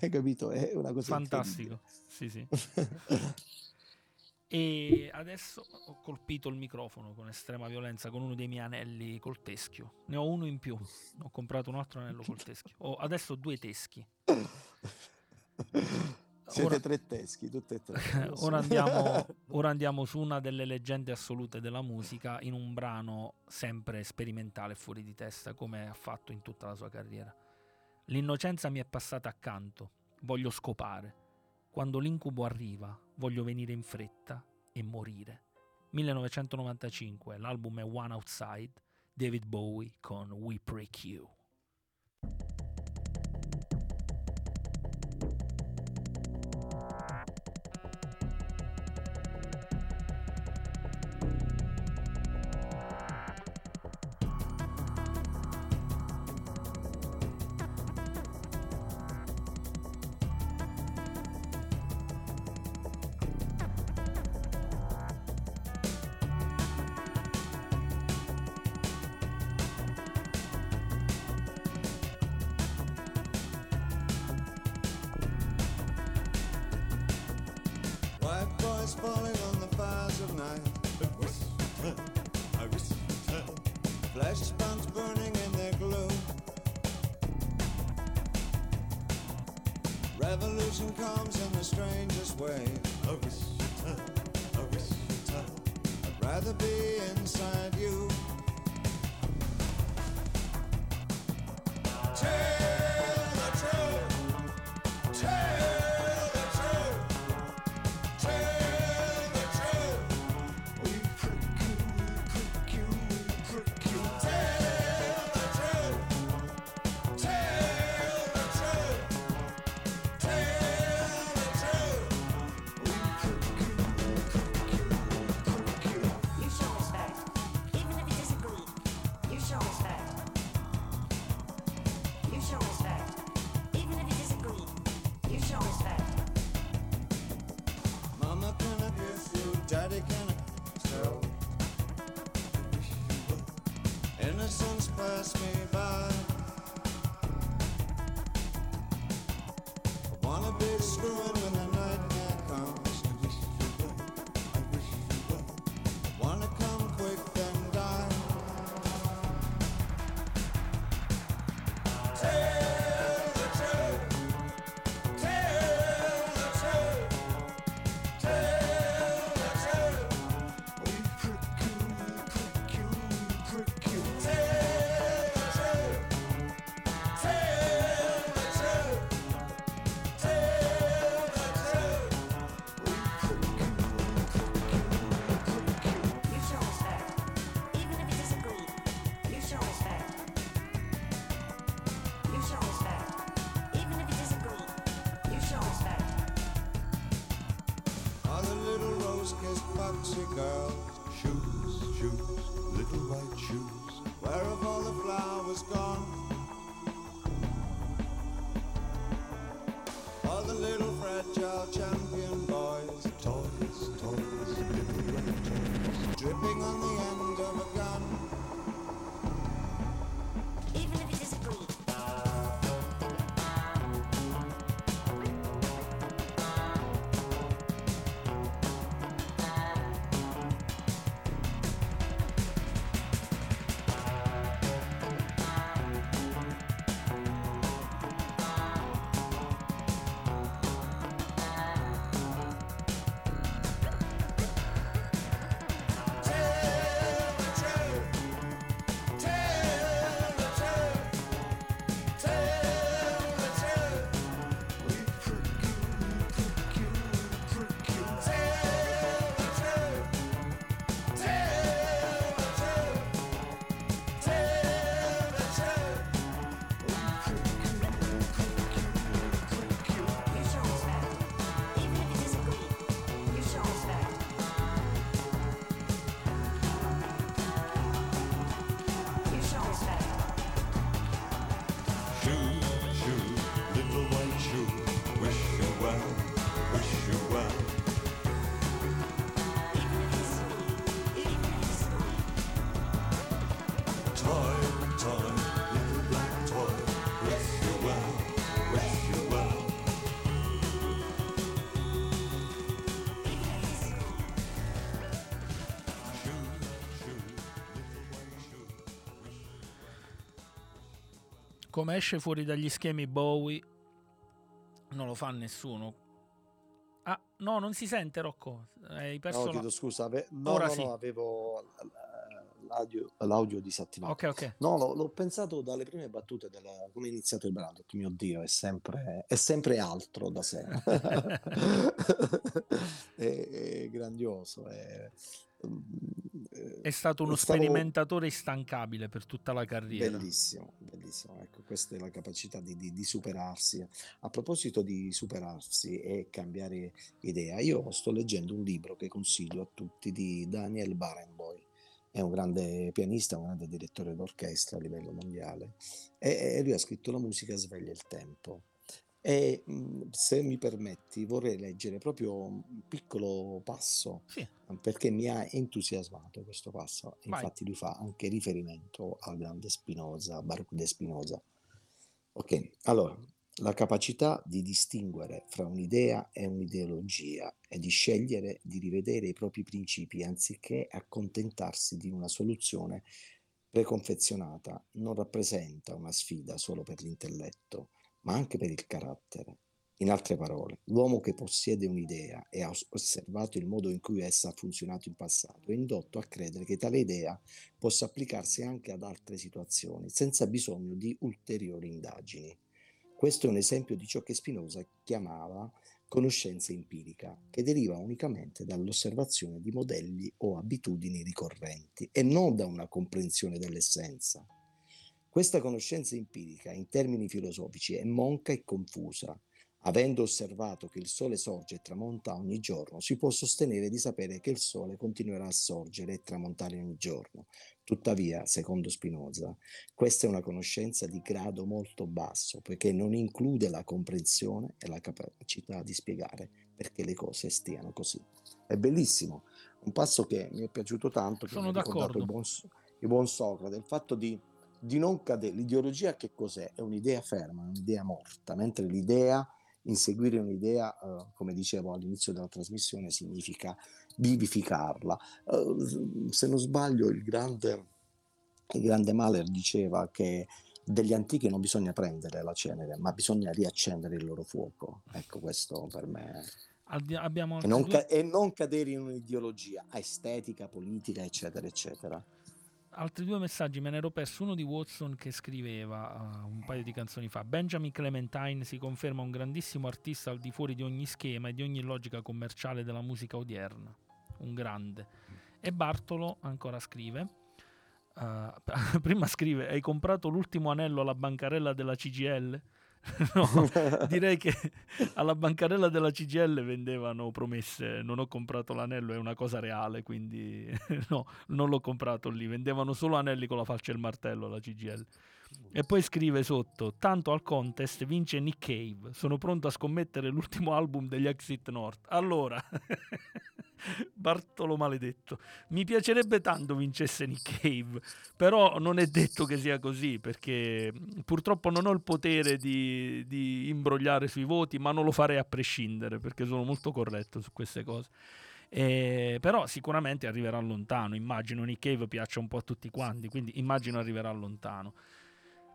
B: hai capito? È una cosa
A: Fantastico, sì sì. e adesso ho colpito il microfono con estrema violenza con uno dei miei anelli col teschio. Ne ho uno in più, ho comprato un altro anello col teschio. Ho adesso due teschi.
B: Siete ora, tre teschi, tutte e tre.
A: ora, andiamo, ora andiamo su una delle leggende assolute della musica in un brano sempre sperimentale e fuori di testa, come ha fatto in tutta la sua carriera. L'innocenza mi è passata accanto, voglio scopare. Quando l'incubo arriva, voglio venire in fretta e morire. 1995, l'album è One Outside, David Bowie con We Break You. Come esce fuori dagli schemi Bowie, non lo fa nessuno. Ah, no, non si sente Rocco. Hai perso
B: No,
A: la-
B: chiedo scusa, ave- no,
A: Ora
B: no,
A: sì.
B: no, avevo eh, l'audio, l'audio disattivato.
A: Ok, ok.
B: No, l'ho, l'ho pensato dalle prime battute della, come è iniziato il brano, ho detto, mio Dio, è sempre, è sempre altro da sé. è, è grandioso. È,
A: È stato uno
B: stavo-
A: sperimentatore instancabile per tutta la carriera.
B: Bellissimo, bellissimo. Ecco, questa è la capacità di, di- di superarsi. A proposito di superarsi e cambiare idea, io sto leggendo un libro che consiglio a tutti di Daniel Barenboim. È un grande pianista, un grande direttore d'orchestra a livello mondiale e, e lui ha scritto La musica sveglia il tempo. E mh, se mi permetti, vorrei leggere proprio un piccolo passo
A: Sì,
B: perché mi ha entusiasmato questo passo.
A: Vai.
B: Infatti lui fa anche riferimento al grande Spinoza, Baruch de Spinoza. Ok, allora, la capacità di distinguere fra un'idea e un'ideologia e di scegliere di rivedere i propri principi anziché accontentarsi di una soluzione preconfezionata non rappresenta una sfida solo per l'intelletto, ma anche per il carattere. In altre parole, l'uomo che possiede un'idea e ha os- osservato il modo in cui essa ha funzionato in passato è indotto a credere che tale idea possa applicarsi anche ad altre situazioni, senza bisogno di ulteriori indagini. Questo è un esempio di ciò che Spinoza chiamava conoscenza empirica, che deriva unicamente dall'osservazione di modelli o abitudini ricorrenti e non da una comprensione dell'essenza. Questa conoscenza empirica, in termini filosofici, è monca e confusa. Avendo osservato che il sole sorge e tramonta ogni giorno, si può sostenere di sapere che il sole continuerà a sorgere e tramontare ogni giorno. Tuttavia, secondo Spinoza, questa è una conoscenza di grado molto basso, poiché non include la comprensione e la capacità di spiegare perché le cose stiano così. È bellissimo, un passo che mi è piaciuto tanto, che
A: Sono
B: mi ha ricordato
A: d'accordo.
B: il buon, il buon Socrate, il fatto di, di non cadere. L'ideologia che cos'è? È un'idea ferma, un'idea morta, mentre l'idea, inseguire un'idea, eh, come dicevo all'inizio della trasmissione, significa vivificarla. Eh, se non sbaglio, il grande, il grande Mahler diceva che degli antichi non bisogna prendere la cenere, ma bisogna riaccendere il loro fuoco. Ecco, questo per me. E non, ca- e non cadere in un'ideologia estetica, politica, eccetera, eccetera.
A: Altri due messaggi me ne ero perso. Uno di Watson che scriveva uh, un paio di canzoni fa: Benjamin Clementine si conferma un grandissimo artista al di fuori di ogni schema e di ogni logica commerciale della musica odierna. Un grande. E Bartolo ancora scrive: uh, Prima scrive: Hai comprato l'ultimo anello alla bancarella della CGL? no, direi che alla bancarella della CGL vendevano promesse. Non ho comprato l'anello, è una cosa reale, quindi no, non l'ho comprato lì. Vendevano solo anelli con la falce e il martello alla CGL. E poi scrive sotto: Tanto al contest vince Nick Cave. Sono pronto a scommettere l'ultimo album degli Exit North. Allora, Bartolo maledetto, mi piacerebbe tanto vincesse Nick Cave, però non è detto che sia così perché purtroppo non ho il potere di, di imbrogliare sui voti, ma non lo farei a prescindere perché sono molto corretto su queste cose. Eh, però sicuramente arriverà lontano. Immagino Nick Cave piaccia un po' a tutti quanti, quindi immagino arriverà lontano.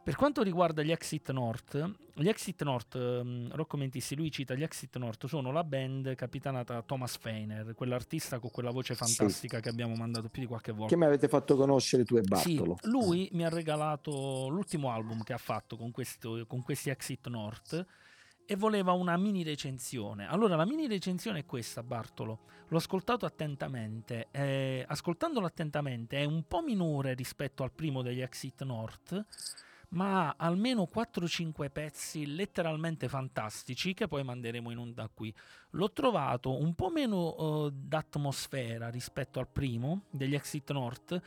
A: Per quanto riguarda gli Exit North, gli Exit North, ehm, Rocco Mentissi, lui cita gli Exit North, sono la band capitanata da Thomas Feiner, quell'artista con quella voce
B: Sì.
A: fantastica che abbiamo mandato più di qualche volta.
B: Che mi avete fatto conoscere tu e
A: Sì,
B: Bartolo.
A: lui mi ha regalato l'ultimo album che ha fatto con, questo- con questi Exit North e voleva una mini recensione. Allora, la mini recensione è questa, Bartolo. L'ho ascoltato attentamente. eh, ascoltandolo attentamente è un po' minore rispetto al primo degli Exit North, ma ha almeno 4-5 pezzi letteralmente fantastici che poi manderemo in onda qui. L'ho trovato un po' meno eh, d'atmosfera rispetto al primo degli Exit North,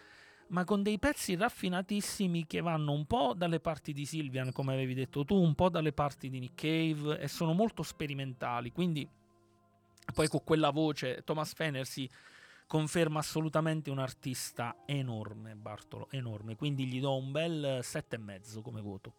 A: ma con dei pezzi raffinatissimi che vanno un po' dalle parti di Sylvian, come avevi detto tu, un po' dalle parti di Nick Cave e sono molto sperimentali. Quindi, poi con quella voce, Thomas Fener si conferma assolutamente un artista enorme, Bartolo, enorme. Quindi gli do un bel 7,5 come voto.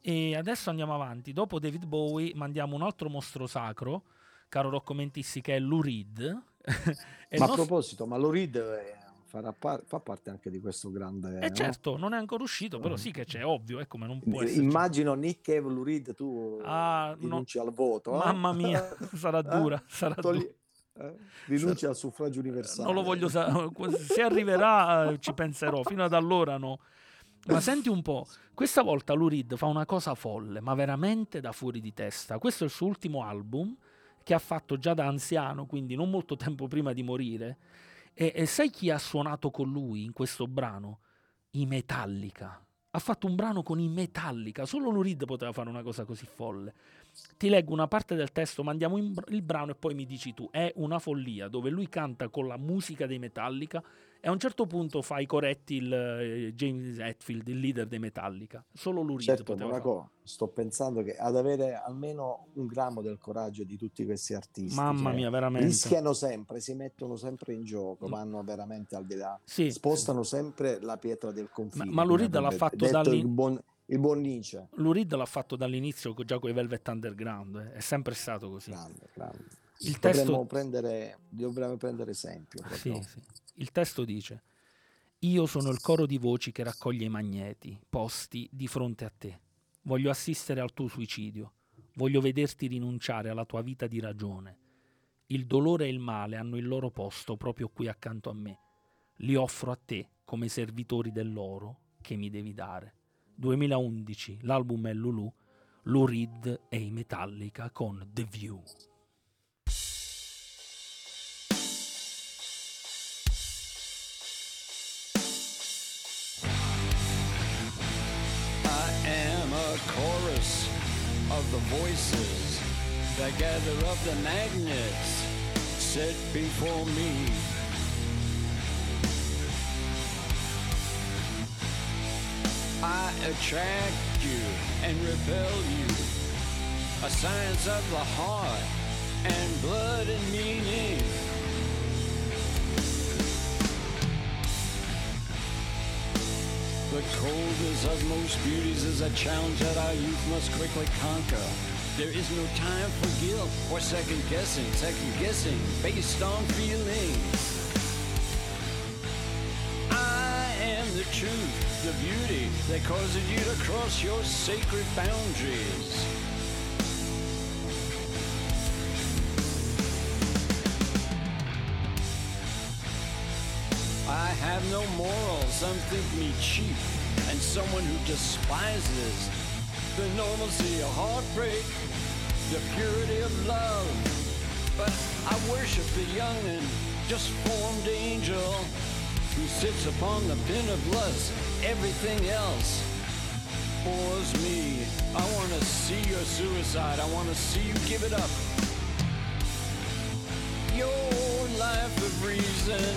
A: E adesso andiamo avanti. Dopo David Bowie mandiamo un altro mostro sacro, caro Rocco Mentissi, che è Lou Reed. E il
B: Ma a
A: nostro-
B: proposito, ma Lou Reed è farà par- fa parte anche di questo grande...
A: E
B: no?
A: certo, non è ancora uscito, però sì che c'è, ovvio, è come non può
B: Eh,
A: esserci.
B: Immagino Nick Lou Reed, tu
A: Ah, no.
B: rinunci al voto. eh?
A: Mamma mia, sarà
B: Eh?
A: dura, sarà
B: Togli-
A: dura.
B: Eh? Rinunci al suffragio universale.
A: Non lo voglio sa- se arriverà eh, ci penserò, fino ad allora no. Ma senti un po', questa volta Lou Reed fa una cosa folle, ma veramente da fuori di testa. Questo è il suo ultimo album che ha fatto già da anziano, quindi non molto tempo prima di morire. E, e sai chi ha suonato con lui in questo brano? I Metallica. Ha fatto un brano con i Metallica, solo Lou Reed poteva fare una cosa così folle. Ti leggo una parte del testo, mandiamo il brano e poi mi dici tu. È una follia dove lui canta con la musica dei Metallica e a un certo punto fa i corretti il eh, James Hetfield, il leader dei Metallica. Solo Reed
B: Certo, Monaco, sto pensando che ad avere almeno un grammo del coraggio di tutti questi artisti.
A: Mamma
B: cioè,
A: mia, veramente.
B: Rischiano sempre, si mettono sempre in gioco,
A: Mm.
B: vanno veramente al di là,
A: Sì.
B: spostano sempre la pietra del confine.
A: ma Reed
B: come
A: l'ha fatto
B: il buon, il buon Nietzsche.
A: Lou Reed l'ha fatto dall'inizio già con i Velvet Underground, eh. è sempre stato così.
B: Grande, grande.
A: Il
B: Dovremmo,
A: testo,
B: prendere, dovremmo prendere esempio.
A: sì, sì. Il testo dice: Io sono il coro di voci che raccoglie i magneti posti di fronte a te. Voglio assistere al tuo suicidio. Voglio vederti rinunciare alla tua vita di ragione. Il dolore e il male hanno il loro posto proprio qui accanto a me. Li offro a te come servitori dell'oro che mi devi dare. 2011, l'album è Lulu, Lou Reed e i Metallica con The View.
E: Chorus of the voices that gather up the magnets set before me. I attract you and repel you. A science of the heart and blood and meaning. The coldest of most beauties is a challenge that our youth must quickly conquer. There is no time for guilt or second guessing, second guessing based on feelings. I am the truth, the beauty that causes you to cross your sacred boundaries. I have no morals, some think me cheap, and someone who despises the normalcy of heartbreak, the purity of love. But I worship the young and just formed angel who sits upon the pin of lust. Everything else bores me. I want to see your suicide. I want to see you give it up. Your life of reason.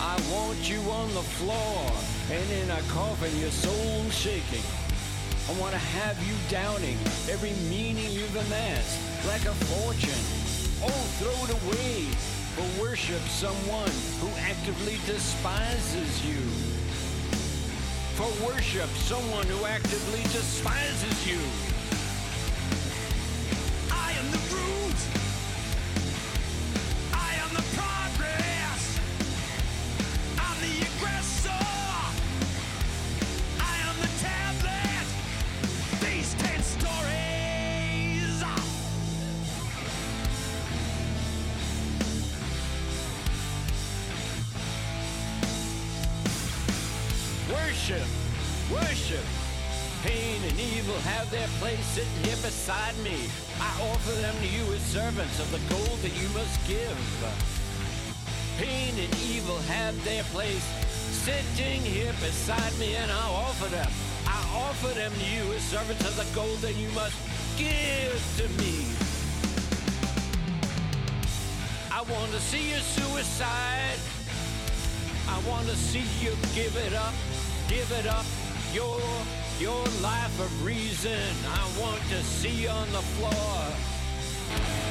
E: I want you on the floor and in a coffin, your soul shaking. I want to have you doubting every meaning you've amassed like a fortune. Oh, throw it away for worship someone who actively despises you. For worship someone who actively despises you. Servants of the gold that you must give. Pain and evil have their place sitting here beside me, and I offer them. I offer them to you as servants of the gold that you must give to me. I want to see your suicide. I want to see you give it up, give it up. Your your life of reason. I want to see you on the floor.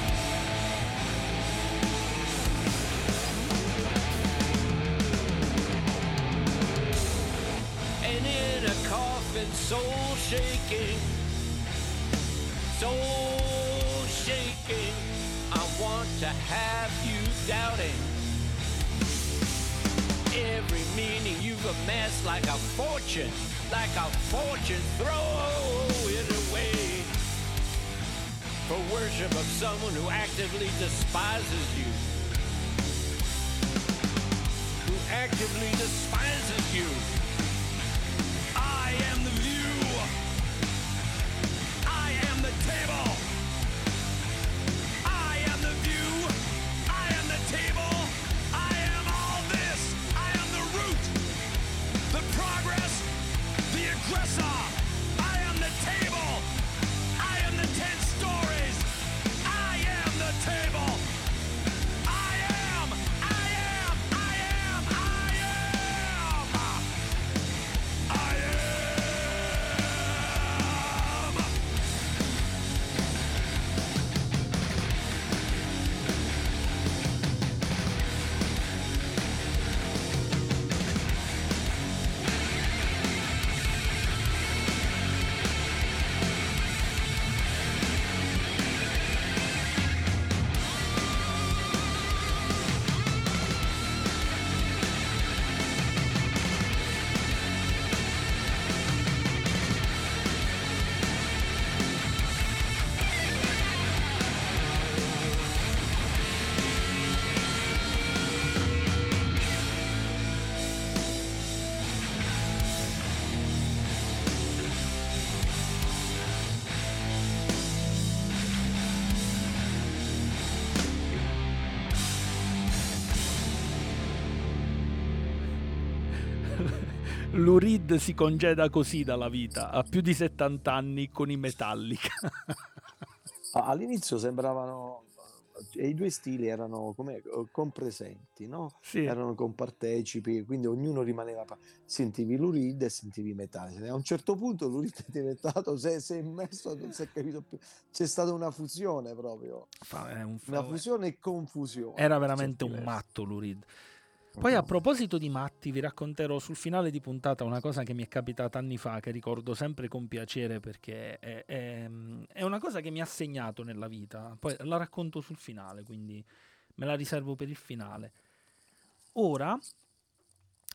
E: Soul shaking, soul shaking. I want to have you doubting every meaning you've amassed like a fortune, like a fortune. Throw it away for worship of someone who actively despises you. Who actively despises you.
A: Lurid si congeda così dalla vita, a più di 70 anni con i Metallica.
B: Ah, All'inizio sembravano e i due stili erano come compresenti, no?
A: Sì.
B: Erano compartecipi, quindi ognuno rimaneva. Sentivi Lurid e sentivi Metallica. A un certo punto Lurid è diventato, si è, immerso, non si è capito più. C'è stata una fusione proprio,
A: Fa- un-
B: una fusione e confusione.
A: Era veramente un matto Lurid. Poi a proposito di matti, vi racconterò sul finale di puntata una cosa che mi è capitata anni fa, che ricordo sempre con piacere perché è, è- è una cosa che mi ha segnato nella vita. Poi la racconto sul finale, quindi me la riservo per il finale. Ora,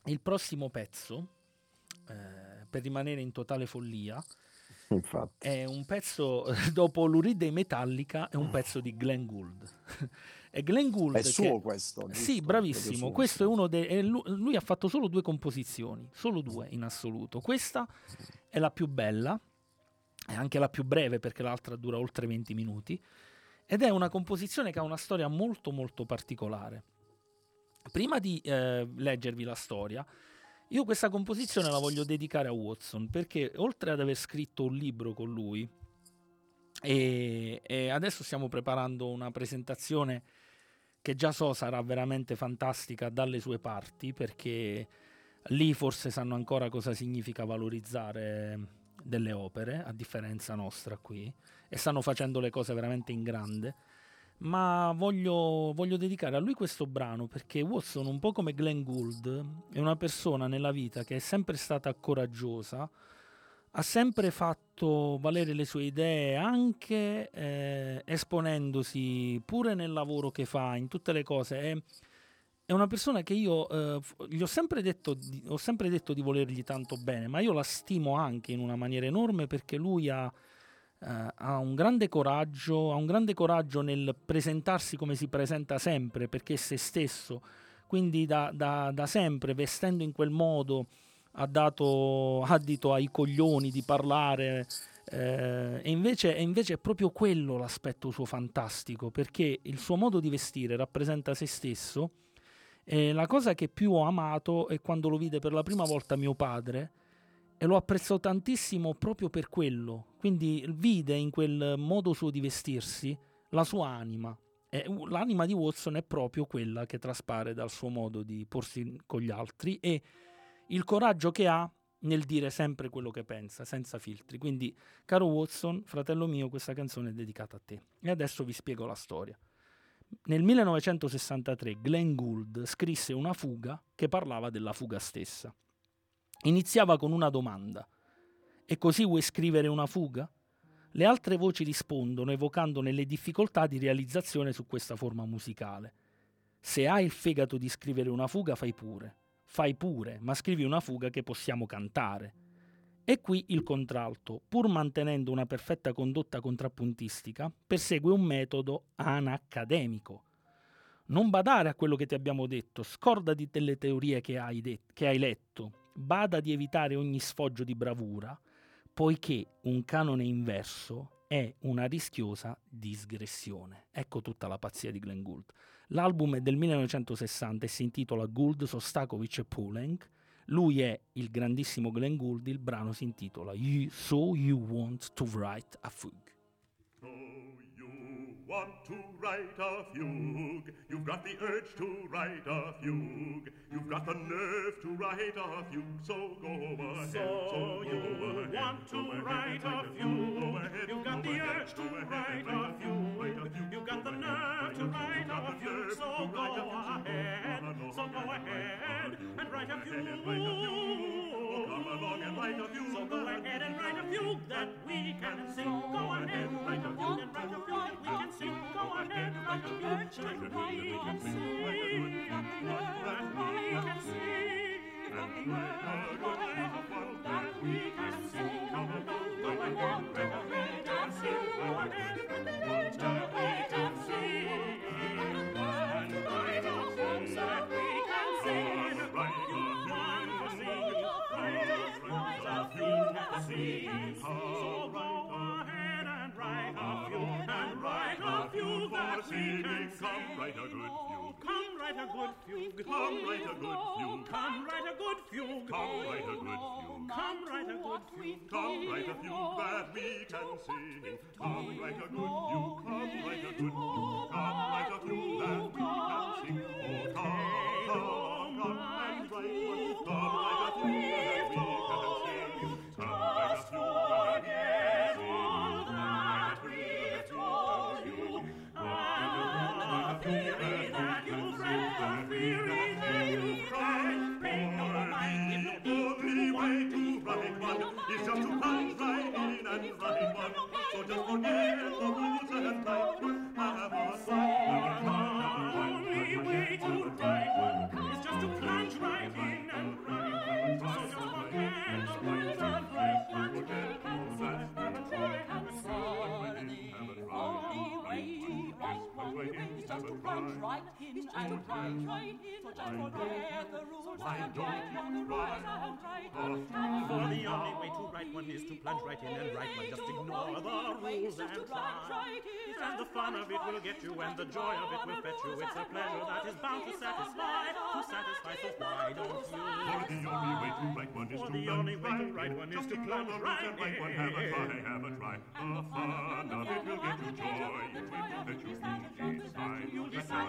A: il prossimo pezzo, eh, per rimanere in totale follia,
B: Infatti.
A: è un pezzo, dopo l'Uride Metallica, è un pezzo di Glenn Gould. E Glenn Gould
B: È
A: che-
B: suo questo.
A: sì,
B: giusto?
A: bravissimo.
B: Proprio suo,
A: Questo è uno dei. lu- Lui, ha fatto solo due composizioni, solo due in assoluto. Questa è la più bella, è anche la più breve perché l'altra dura oltre 20 minuti. Ed è una composizione che ha una storia molto, molto particolare. Prima di eh, leggervi la storia, io questa composizione la voglio dedicare a Watson perché oltre ad aver scritto un libro con lui, e, e adesso stiamo preparando una presentazione che già so sarà veramente fantastica dalle sue parti perché lì forse sanno ancora cosa significa valorizzare delle opere a differenza nostra qui e stanno facendo le cose veramente in grande. Ma voglio, voglio dedicare a lui questo brano perché Watson un po' come Glenn Gould è una persona nella vita che è sempre stata coraggiosa ha sempre fatto valere le sue idee anche eh, esponendosi pure nel lavoro che fa, in tutte le cose. È, è una persona che io eh, gli ho sempre, detto di, ho sempre detto di volergli tanto bene, ma io la stimo anche in una maniera enorme perché lui ha, eh, ha un grande coraggio, ha un grande coraggio nel presentarsi come si presenta sempre, perché è se stesso. Quindi da, da- da sempre, vestendo in quel modo, ha dato addito ai coglioni di parlare. eh, e, invece, e invece è proprio quello l'aspetto suo fantastico, perché il suo modo di vestire rappresenta se stesso. E la cosa che più ho amato è quando lo vide per la prima volta mio padre e lo apprezzò tantissimo proprio per quello. Quindi vide in quel modo suo di vestirsi la sua anima. E l'anima di Watson è proprio quella che traspare dal suo modo di porsi con gli altri e il coraggio che ha nel dire sempre quello che pensa, senza filtri. Quindi, caro Watson, fratello mio, questa canzone è dedicata a te. E adesso vi spiego la storia. Nel 1963 Glenn Gould scrisse una fuga che parlava della fuga stessa. Iniziava con una domanda. E così vuoi scrivere una fuga? Le altre voci rispondono evocandone le difficoltà di realizzazione su questa forma musicale. Se hai il fegato di scrivere una fuga, fai pure. Fai pure, ma scrivi una fuga che possiamo cantare. E qui il contralto, pur mantenendo una perfetta condotta contrappuntistica, persegue un metodo anaccademico. Non badare a quello che ti abbiamo detto, scordati delle teorie che hai, det- che hai letto, bada di evitare ogni sfoggio di bravura, poiché un canone inverso è una rischiosa disgressione. Ecco tutta la pazzia di Glenn Gould. L'album è del 1960 e si intitola Gould, Sostakovic e Poulenc. Lui è il grandissimo Glenn Gould, il brano si intitola you, So You Want to Write a Fugue.
F: Want to write a fugue. You've got the urge to write a fugue. You've got the nerve to write a fugue. So go ahead.
G: So, so you ahead. want to write a fugue. You've got the urge to write a fugue. You've got the nerve to write a fugue. So go ahead. So go ahead and write a fugue. That we can sing. Go ahead, write a fugue and write a that we can sing. Go ahead, write a fugue that we can sing. That we can sing. That we can sing. Go ahead, write a fugue
F: Come write a good fugue.
G: Come write a good fugue.
F: Come write a good fugue.
G: Come write a good fugue.
F: Come write a good fugue.
G: Come write a good fugue.
F: Come write a fugue that we can sing. Come write a good fugue. Come write a good fugue. Come write a fugue that we can sing. Oh, come, right a good, come, right a good, come and write one. Mann, so dass du nie vermuten kannst. For
G: the right one. The rules right one. The only way to write one is to plunge right in and write one. Just ignore the rules and try. And the fun of it will get you, and the joy of it will fetch you. It's a pleasure that is bound to satisfy. To satisfy, so why don't you?
F: For the only way to write one is to plunge
G: only way to
F: right
G: write one is
F: Just
G: to
F: ignore
G: plunge
F: the rules
G: right
F: and write one. Have a try, have a try. The fun of it will get you joy. It will fetch you inside.
G: You'll decide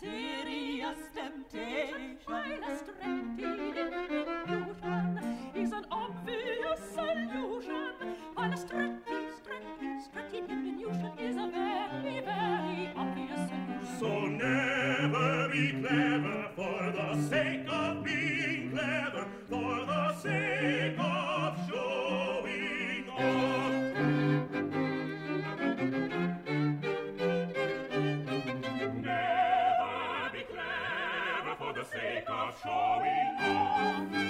H: serious temptation. Illustrated illusion is an obvious solution, while a strictly, strictly, strictly diminution is a very, very obvious solution.
F: So never be clever for the sake of being clever, for the sake of showing off. showing off.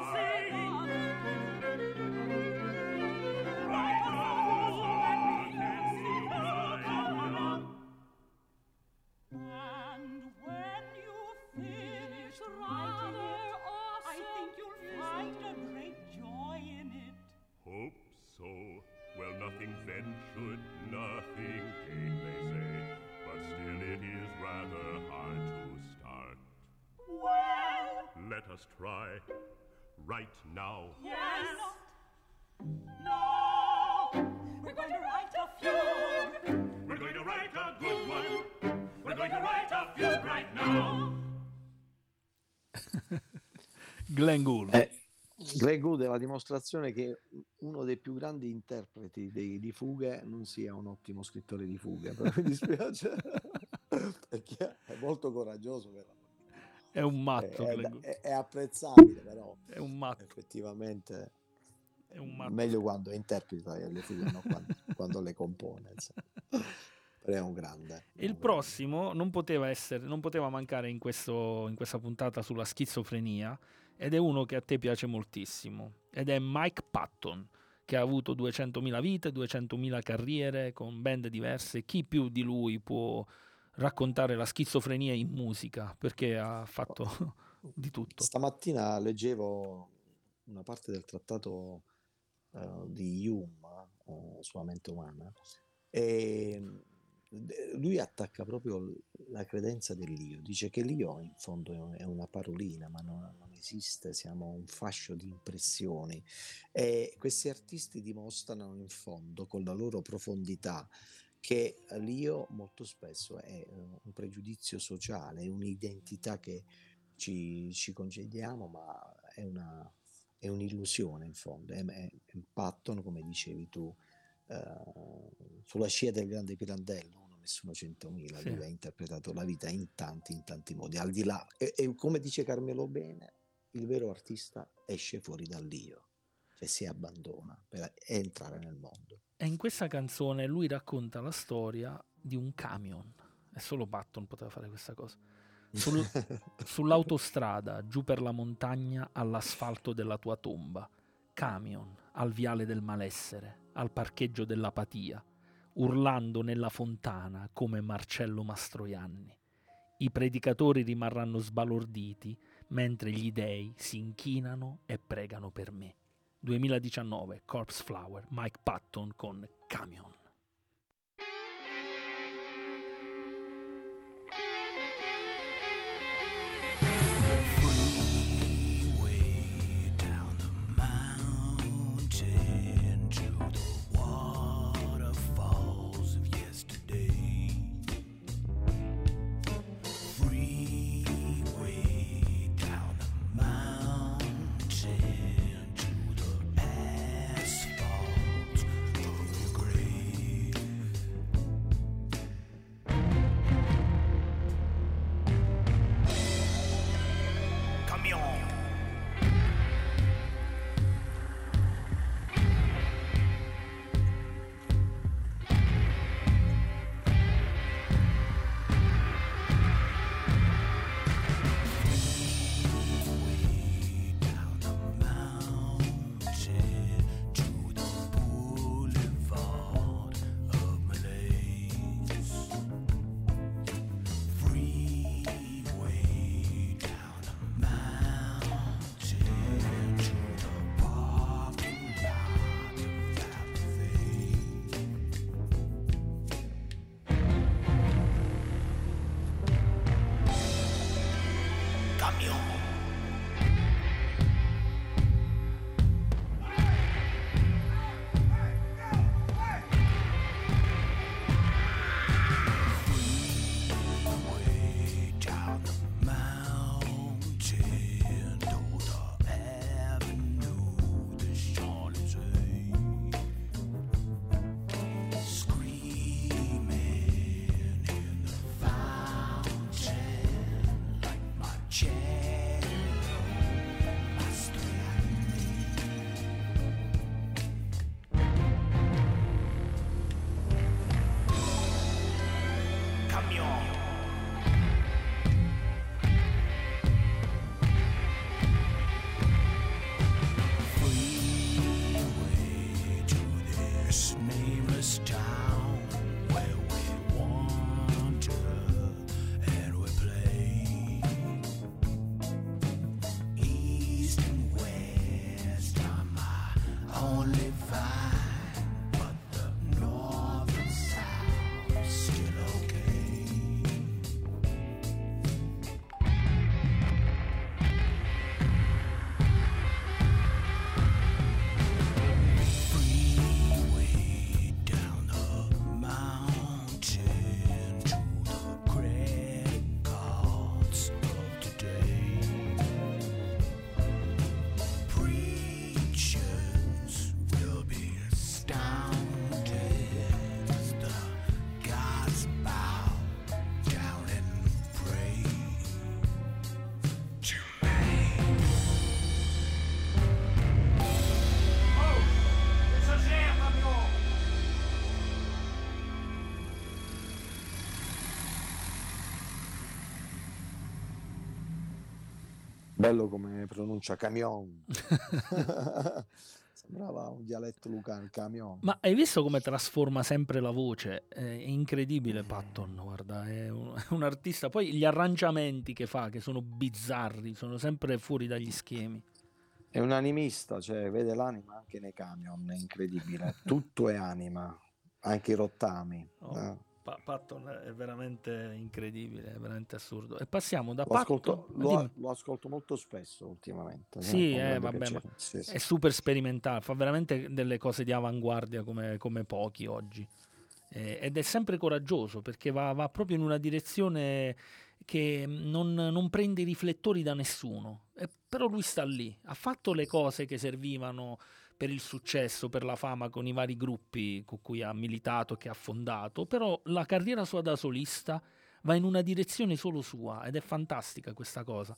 F: nothing ventured, nothing gained, they say. But still, it is rather hard to start.
H: Well,
F: Let us try right now.
H: yes. No, we're going to write a fugue.
G: We're going to write a good one. We're going to write a fugue right now.
A: Glenn Gould.
B: Eh, Greg Wood è la dimostrazione che uno dei più grandi interpreti dei- di fughe non sia un ottimo scrittore di fughe, però mi dispiace perché è molto coraggioso per l'amor di Dio.
A: È un
B: È,
A: matto,
B: è- è- è apprezzabile, però
A: È un matto,
B: effettivamente
A: è un matto.
B: meglio quando interpreta le fughe, non quando, quando le compone. insomma. Però è un grande.
A: E il
B: un grande.
A: prossimo non poteva, essere, non poteva mancare in, questo- in questa puntata sulla schizofrenia ed è uno che a te piace moltissimo ed è Mike Patton che ha avuto 200.000 vite, 200.000 carriere con band diverse. Chi più di lui può raccontare la schizofrenia in musica perché ha fatto di tutto.
B: Stamattina leggevo una parte del trattato eh, di Hume eh, sulla mente umana e lui attacca proprio la credenza dell'io, dice che l'io in fondo è una parolina, ma non, non esiste, siamo un fascio di impressioni e questi artisti dimostrano in fondo con la loro profondità che l'io molto spesso è eh, un pregiudizio sociale, è un'identità che ci, ci congediamo, ma è, una, è un'illusione in fondo. È, è, è Patton, come dicevi tu, eh, sulla scia del grande Pirandello, uno nessuno centomila,
A: Sì.
B: lui ha interpretato la vita in tanti, in tanti modi, al di là, e, e come dice Carmelo Bene, il vero artista esce fuori dall'io, cioè si abbandona per entrare nel mondo.
A: E in questa canzone lui racconta la storia di un camion. E solo Patton poteva fare questa cosa. Sul- sull'autostrada, giù per la montagna, all'asfalto della tua tomba. Camion, al viale del malessere, al parcheggio dell'apatia, urlando nella fontana come Marcello Mastroianni. I predicatori rimarranno sbalorditi mentre gli dei si inchinano e pregano per me. 2019, Corpse Flower, Mike Patton con Camion.
B: Bello come pronuncia camion. Sembrava un dialetto lucano, camion.
I: Ma hai visto come trasforma sempre la voce? È incredibile Patton, guarda, è un, è un artista. Poi gli arrangiamenti che fa, che sono bizzarri, sono sempre fuori dagli schemi.
B: È un animista, cioè vede l'anima anche nei camion, è incredibile. Tutto è anima, anche i rottami.
I: Oh,
B: eh.
I: Pa- Patton è veramente incredibile, è veramente assurdo. E passiamo da
B: Lo ascolto,
I: Patton...
B: lo,
I: dimmi.
B: lo ascolto molto spesso ultimamente.
I: Sì,
B: con
I: eh, vabbè.
B: Sì, sì.
I: è super sperimentale, fa veramente delle cose di avanguardia come, come pochi oggi. Eh, ed è sempre coraggioso perché va, va proprio in una direzione che non, non prende i riflettori da nessuno. E però lui sta lì, ha fatto le cose che servivano per il successo, per la fama con i vari gruppi con cui ha militato, che ha fondato, però la carriera sua da solista va in una direzione solo sua ed è fantastica questa cosa.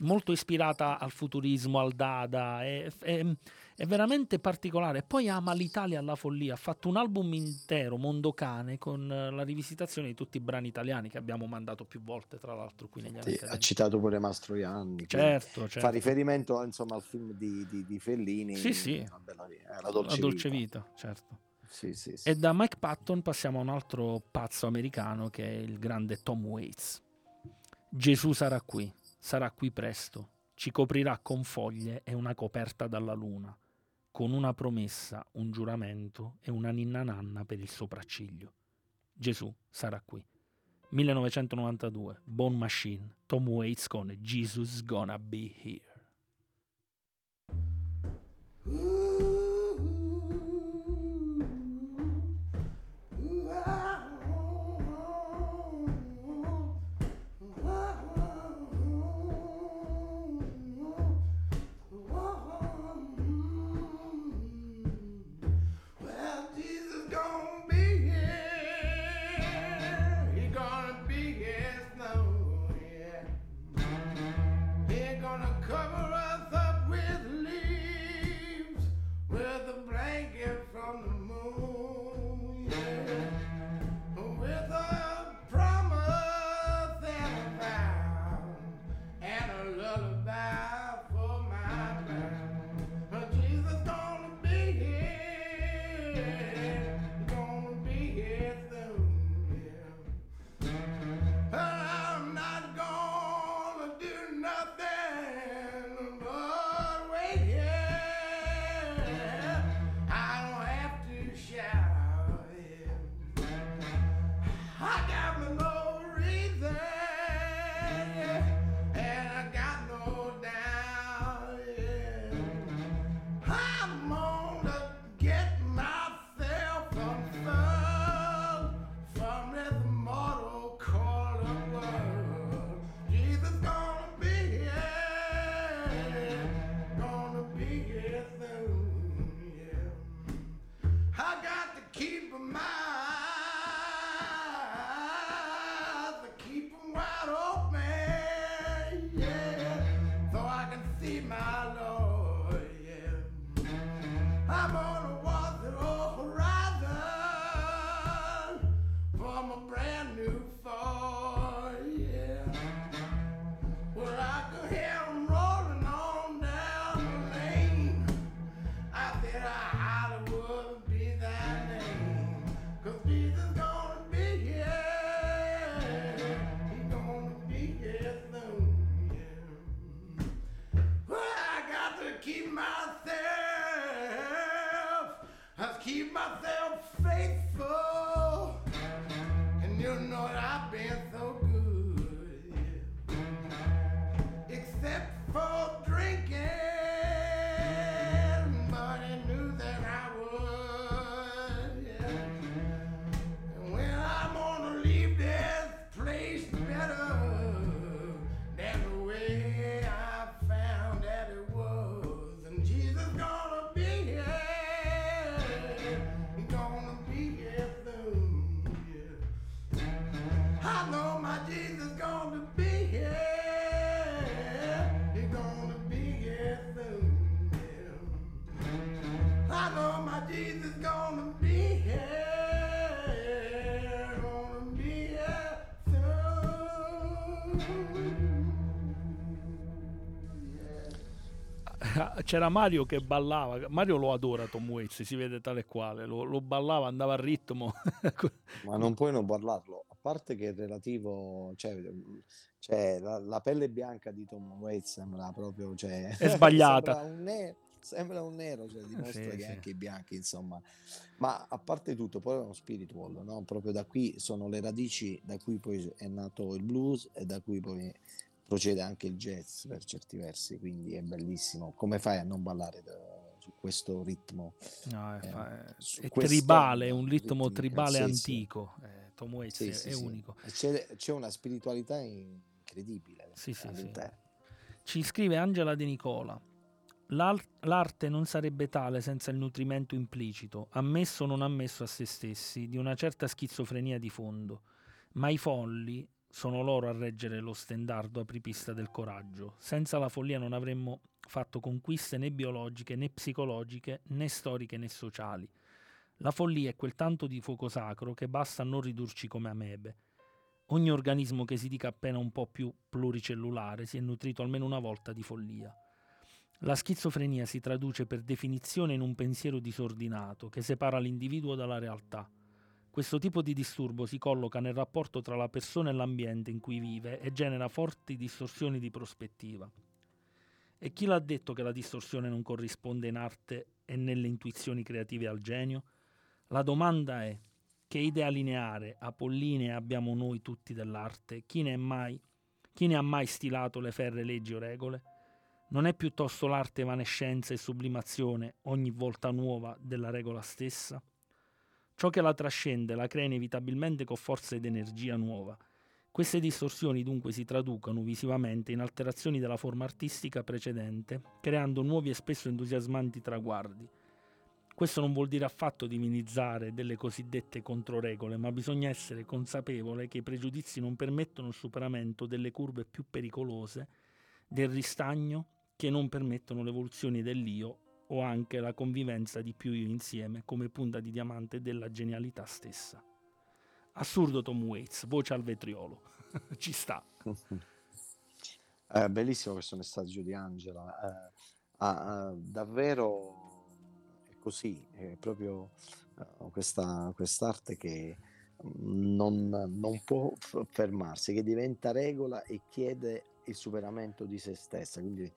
I: Molto ispirata al futurismo, al Dada, è, è- è veramente particolare. Poi ama l'Italia alla follia. Ha fatto un album intero, Mondocane, con eh, la rivisitazione di tutti i brani italiani che abbiamo mandato più volte, tra l'altro, qui negli anni
B: Sì, ha
I: 70.
B: citato pure Mastroianni. quindi
I: Certo,
B: Fa
I: certo.
B: riferimento insomma, al film di, di- di Fellini.
I: Sì, sì.
B: La, bella eh, la dolce,
I: La dolce
B: vita.
I: vita, certo.
B: Sì, sì, sì.
I: E da Mike Patton passiamo a un altro pazzo americano che è il grande Tom Waits. Gesù sarà qui, sarà qui presto, ci coprirà con foglie e una coperta dalla luna, con una promessa, un giuramento e una ninna nanna per il sopracciglio. Gesù sarà qui. 1992, Bone Machine, Tom Waits con Jesus Gonna Be Here.
A: C'era Mario che ballava. Mario lo adora Tom Waits, si vede tale e quale. Lo, lo ballava, andava a ritmo.
B: Ma non puoi non parlarlo, a parte che è relativo, cioè, cioè, la, la pelle bianca di Tom Waits sembra proprio, cioè,
A: È sbagliata.
B: sembra un nero, sembra un nero, cioè, dimostra
A: Sì,
B: che
A: sì.
B: anche i bianchi, insomma. Ma a parte tutto, poi è uno spiritual, no? Proprio da qui sono le radici da cui poi è nato il blues e da cui poi procede anche il jazz per certi versi, quindi è bellissimo. Come fai a non ballare da- su questo ritmo?
A: No, è,
B: Eh,
A: è- tribale, è un ritmo
B: ritmica,
A: tribale antico. Eh, Tom Waits
B: Sì,
A: è,
B: sì,
A: è
B: sì.
A: unico.
B: C'è, c'è una spiritualità incredibile all'interno.
A: Ci scrive Angela De Nicola. "L'ar- L'arte non sarebbe tale senza il nutrimento implicito, ammesso o non ammesso a se stessi, di una certa schizofrenia di fondo. Ma i folli sono loro a reggere lo stendardo apripista del coraggio. Senza la follia non avremmo fatto conquiste né biologiche né psicologiche né storiche né sociali. La follia è quel tanto di fuoco sacro che basta a non ridurci come amebe. Ogni organismo che si dica appena un po' più pluricellulare si è nutrito almeno una volta di follia. La schizofrenia si traduce per definizione in un pensiero disordinato che separa l'individuo dalla realtà. Questo tipo di disturbo si colloca nel rapporto tra la persona e l'ambiente in cui vive e genera forti distorsioni di prospettiva. E chi l'ha detto che la distorsione non corrisponde in arte e nelle intuizioni creative al genio? La domanda è: che idea lineare, apollinea abbiamo noi tutti dell'arte? Chi ne, mai, chi ne ha mai stilato le ferre leggi o regole? Non è piuttosto l'arte evanescenza e sublimazione ogni volta nuova della regola stessa? Ciò che la trascende la crea inevitabilmente con forza ed energia nuova. Queste distorsioni dunque si traducono visivamente in alterazioni della forma artistica precedente, creando nuovi e spesso entusiasmanti traguardi. Questo non vuol dire affatto divinizzare delle cosiddette controregole, ma bisogna essere consapevole che i pregiudizi non permettono il superamento delle curve più pericolose, del ristagno che non permettono l'evoluzione dell'io o anche la convivenza di più insieme come punta di diamante della genialità stessa. Assurdo Tom Waits, voce al vetriolo. Ci sta.
B: Eh, bellissimo questo messaggio di Angela. eh, ah, ah, davvero è così, è proprio eh, questa quest'arte che non, non può fermarsi, che diventa regola e chiede il superamento di se stessa. Quindi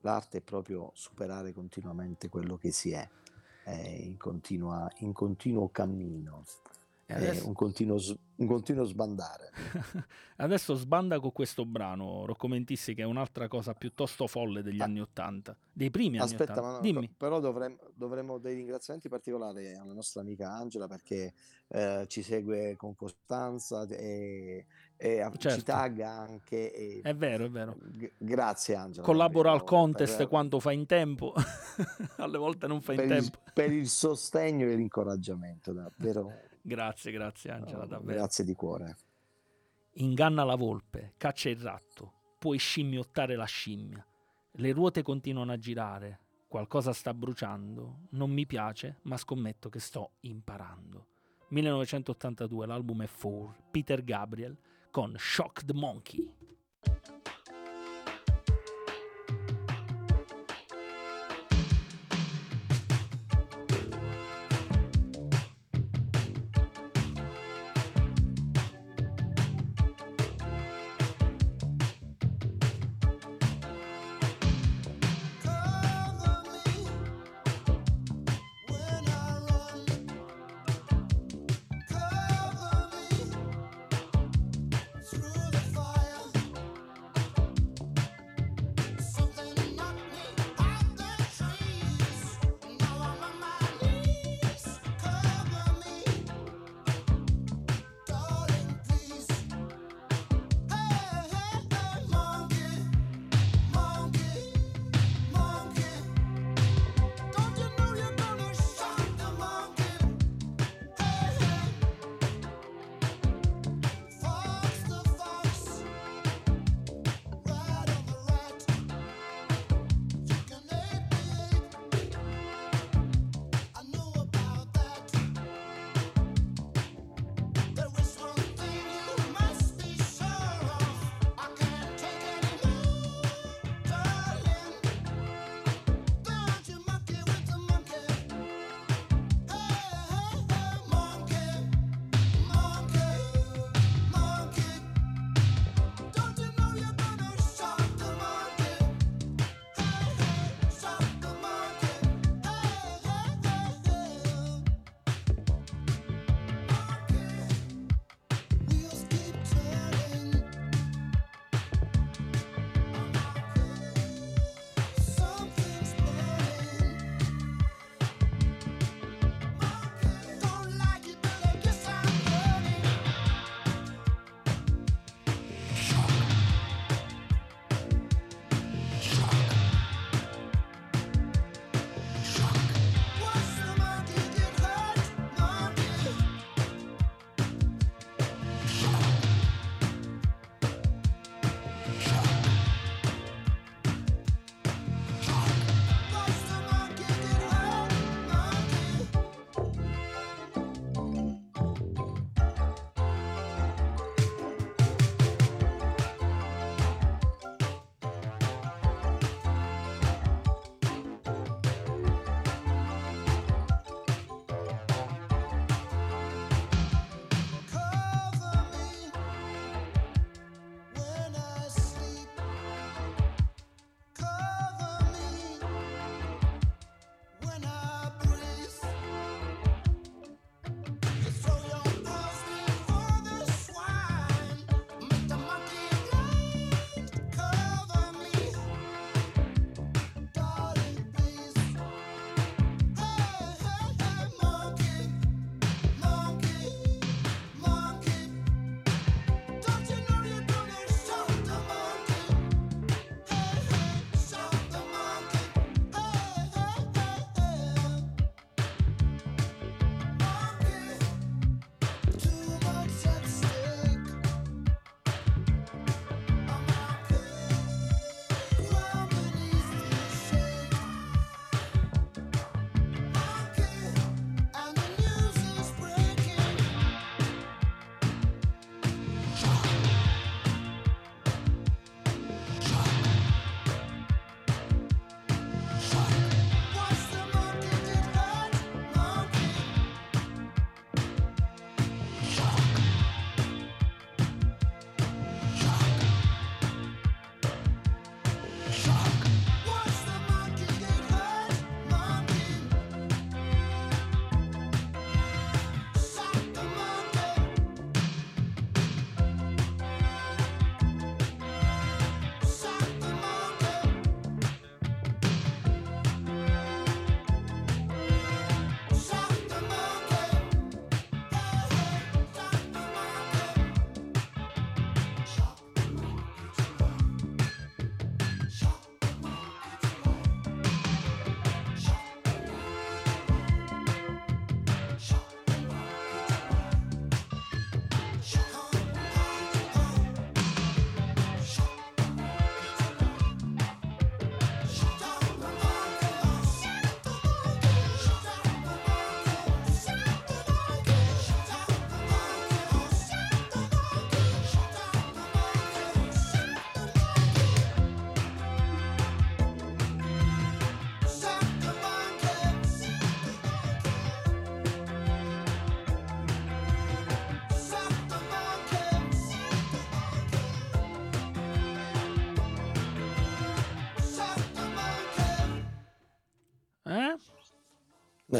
B: l'arte è proprio superare continuamente quello che si è, è in, continua- in continuo cammino,
A: adesso,
B: un continuo, un continuo sbandare.
A: adesso sbanda con questo brano, Rocco Mentissi, che è un'altra cosa piuttosto folle degli
B: Ah.
A: anni Ottanta, dei primi anni
B: Aspetta, no,
A: Dimmi.
B: però dovremmo, dovremmo dei ringraziamenti particolari alla nostra amica Angela perché eh, ci segue con costanza e, e a- ci
A: Certo.
B: tagga anche. e-
A: È vero, è vero.
B: g- grazie Angela.
A: Collabora al contest
B: per,
A: quando fa in tempo, alle volte non fa in
B: per il,
A: tempo.
B: per il sostegno e l'incoraggiamento, davvero.
A: Grazie, grazie Angela, davvero.
B: grazie di cuore.
A: Inganna la volpe, caccia il ratto, puoi scimmiottare la scimmia. Le ruote continuano a girare, qualcosa sta bruciando, non mi piace, ma scommetto che sto imparando. 1982, l'album è Four, Peter Gabriel con Shock the Monkey.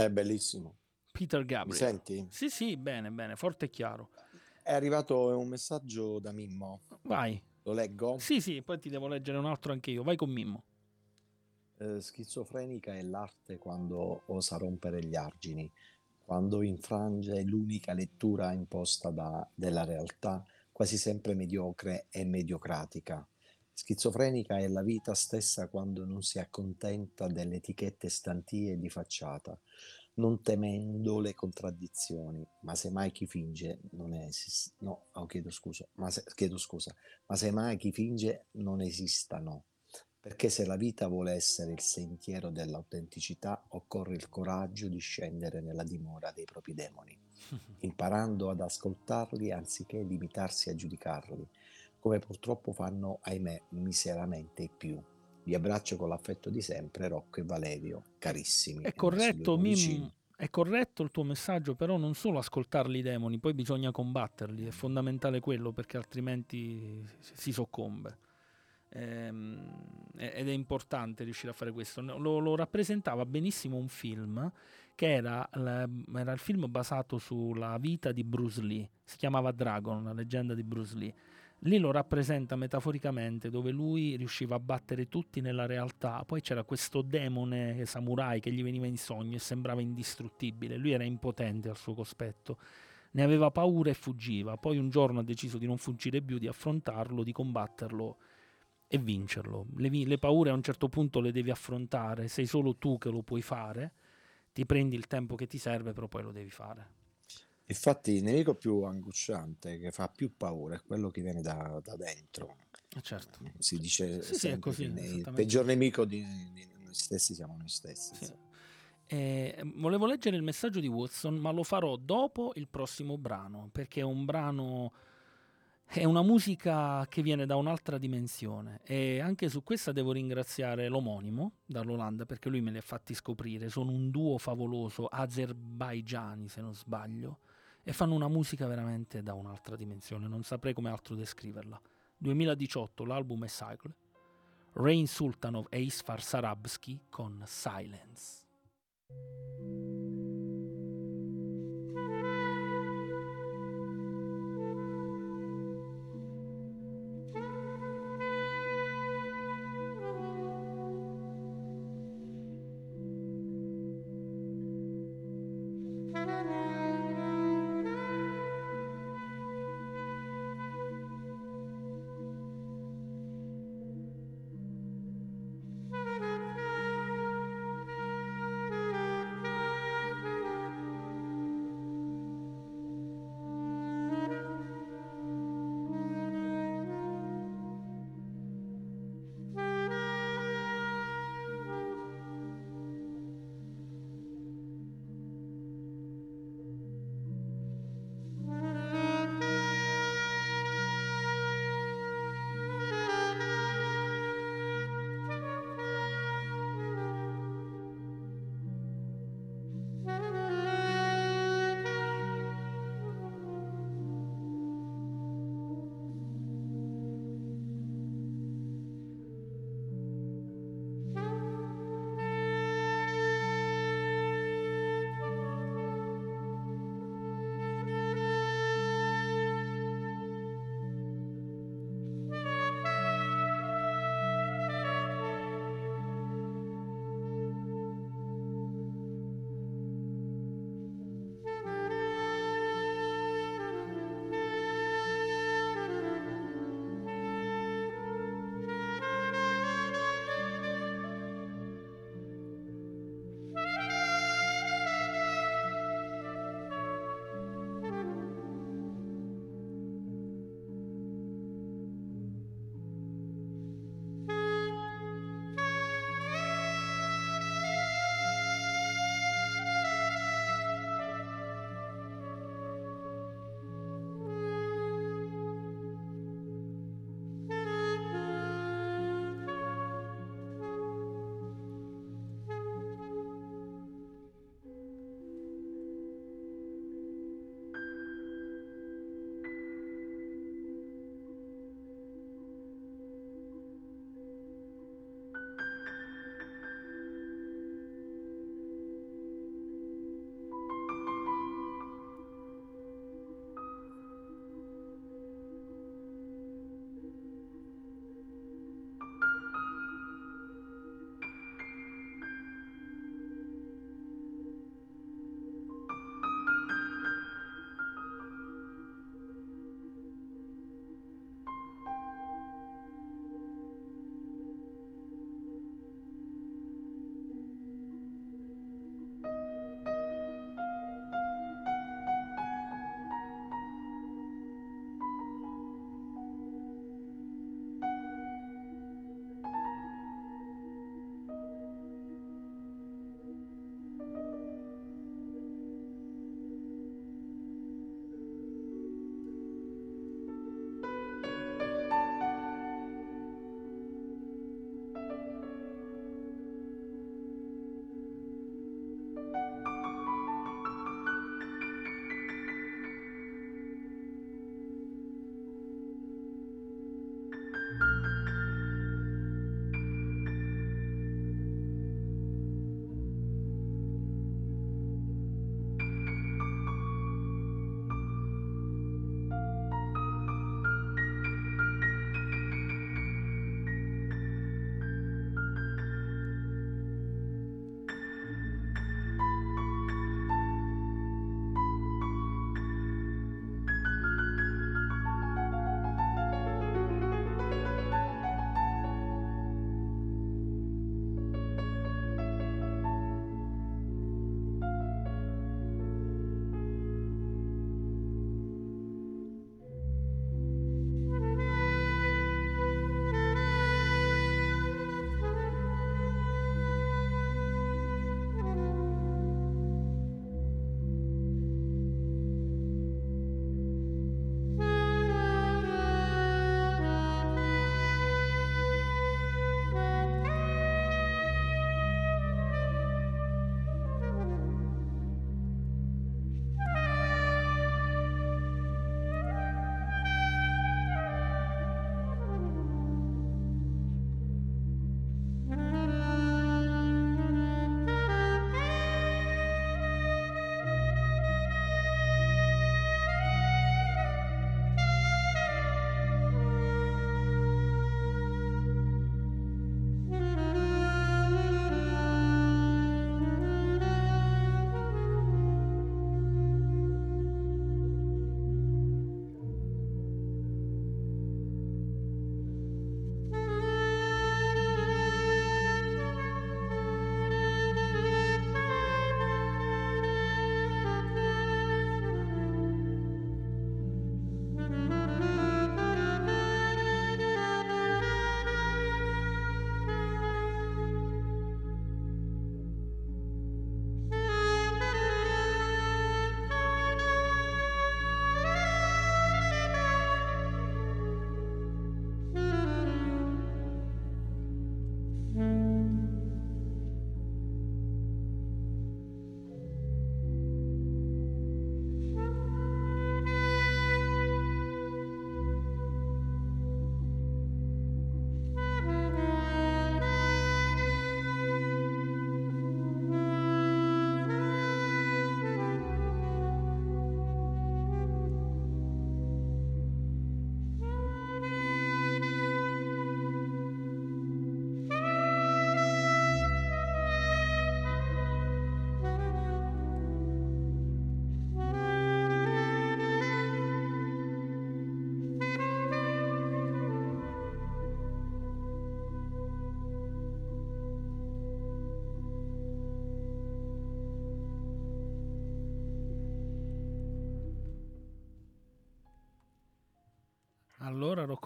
B: È bellissimo.
A: Peter
B: Mi
A: Gabriel.
B: senti?
A: Sì, sì, bene, bene, forte e chiaro.
B: È arrivato un messaggio da Mimmo.
A: Vai.
B: Lo leggo?
A: Sì, sì, poi ti devo leggere un altro anche io. Vai con Mimmo.
B: Eh, schizofrenica è l'arte quando osa rompere gli argini, quando infrange l'unica lettura imposta da- della realtà, quasi sempre mediocre e mediocratica. Schizofrenica è la vita stessa quando non si accontenta delle etichette stantie di facciata, non temendo le contraddizioni, ma semmai chi finge non esiste. No, oh, chiedo scusa, ma se- chiedo scusa, ma semmai chi finge non esistano. Perché se la vita vuole essere il sentiero dell'autenticità, occorre il coraggio di scendere nella dimora dei propri demoni, imparando ad ascoltarli anziché limitarsi a giudicarli, come purtroppo fanno, ahimè, miseramente i più. Vi abbraccio con l'affetto di sempre, Rocco e Valerio, carissimi.
A: È corretto,
B: due
A: Mim,
B: cuoricini.
A: è corretto il tuo messaggio, però non solo ascoltarli i demoni, poi bisogna combatterli, è fondamentale quello perché altrimenti si soccombe. Ehm, ed è importante riuscire a fare questo. Lo, lo rappresentava benissimo un film che era, era il film basato sulla vita di Bruce Lee, si chiamava Dragon, la leggenda di Bruce Lee. Lì lo rappresenta metaforicamente dove lui riusciva a battere tutti nella realtà, poi c'era questo demone samurai che gli veniva in sogno e sembrava indistruttibile, lui era impotente al suo cospetto, ne aveva paura e fuggiva, poi un giorno ha deciso di non fuggire più, di affrontarlo, di combatterlo e vincerlo. Le, le paure a un certo punto le devi affrontare, sei solo tu che lo puoi fare, ti prendi il tempo che ti serve, però poi lo devi fare.
B: Infatti il nemico più angosciante, che fa più paura, è quello che viene da, da dentro.
A: Eh, certo.
B: Si dice
A: Sì, sì, è così,
B: il peggior nemico di, di noi stessi siamo noi stessi.
A: Sì. Eh, volevo leggere il messaggio di Watson, ma lo farò dopo il prossimo brano, perché è un brano, è una musica che viene da un'altra dimensione e anche su questa devo ringraziare l'omonimo dall'Olanda perché lui me li ha fatti scoprire, sono un duo favoloso, azerbaigiani se non sbaglio, e fanno una musica veramente da un'altra dimensione, non saprei come altro descriverla. 2018 l'album è Cycle, Rain Sultanov e Isfar Sarabski con Silence.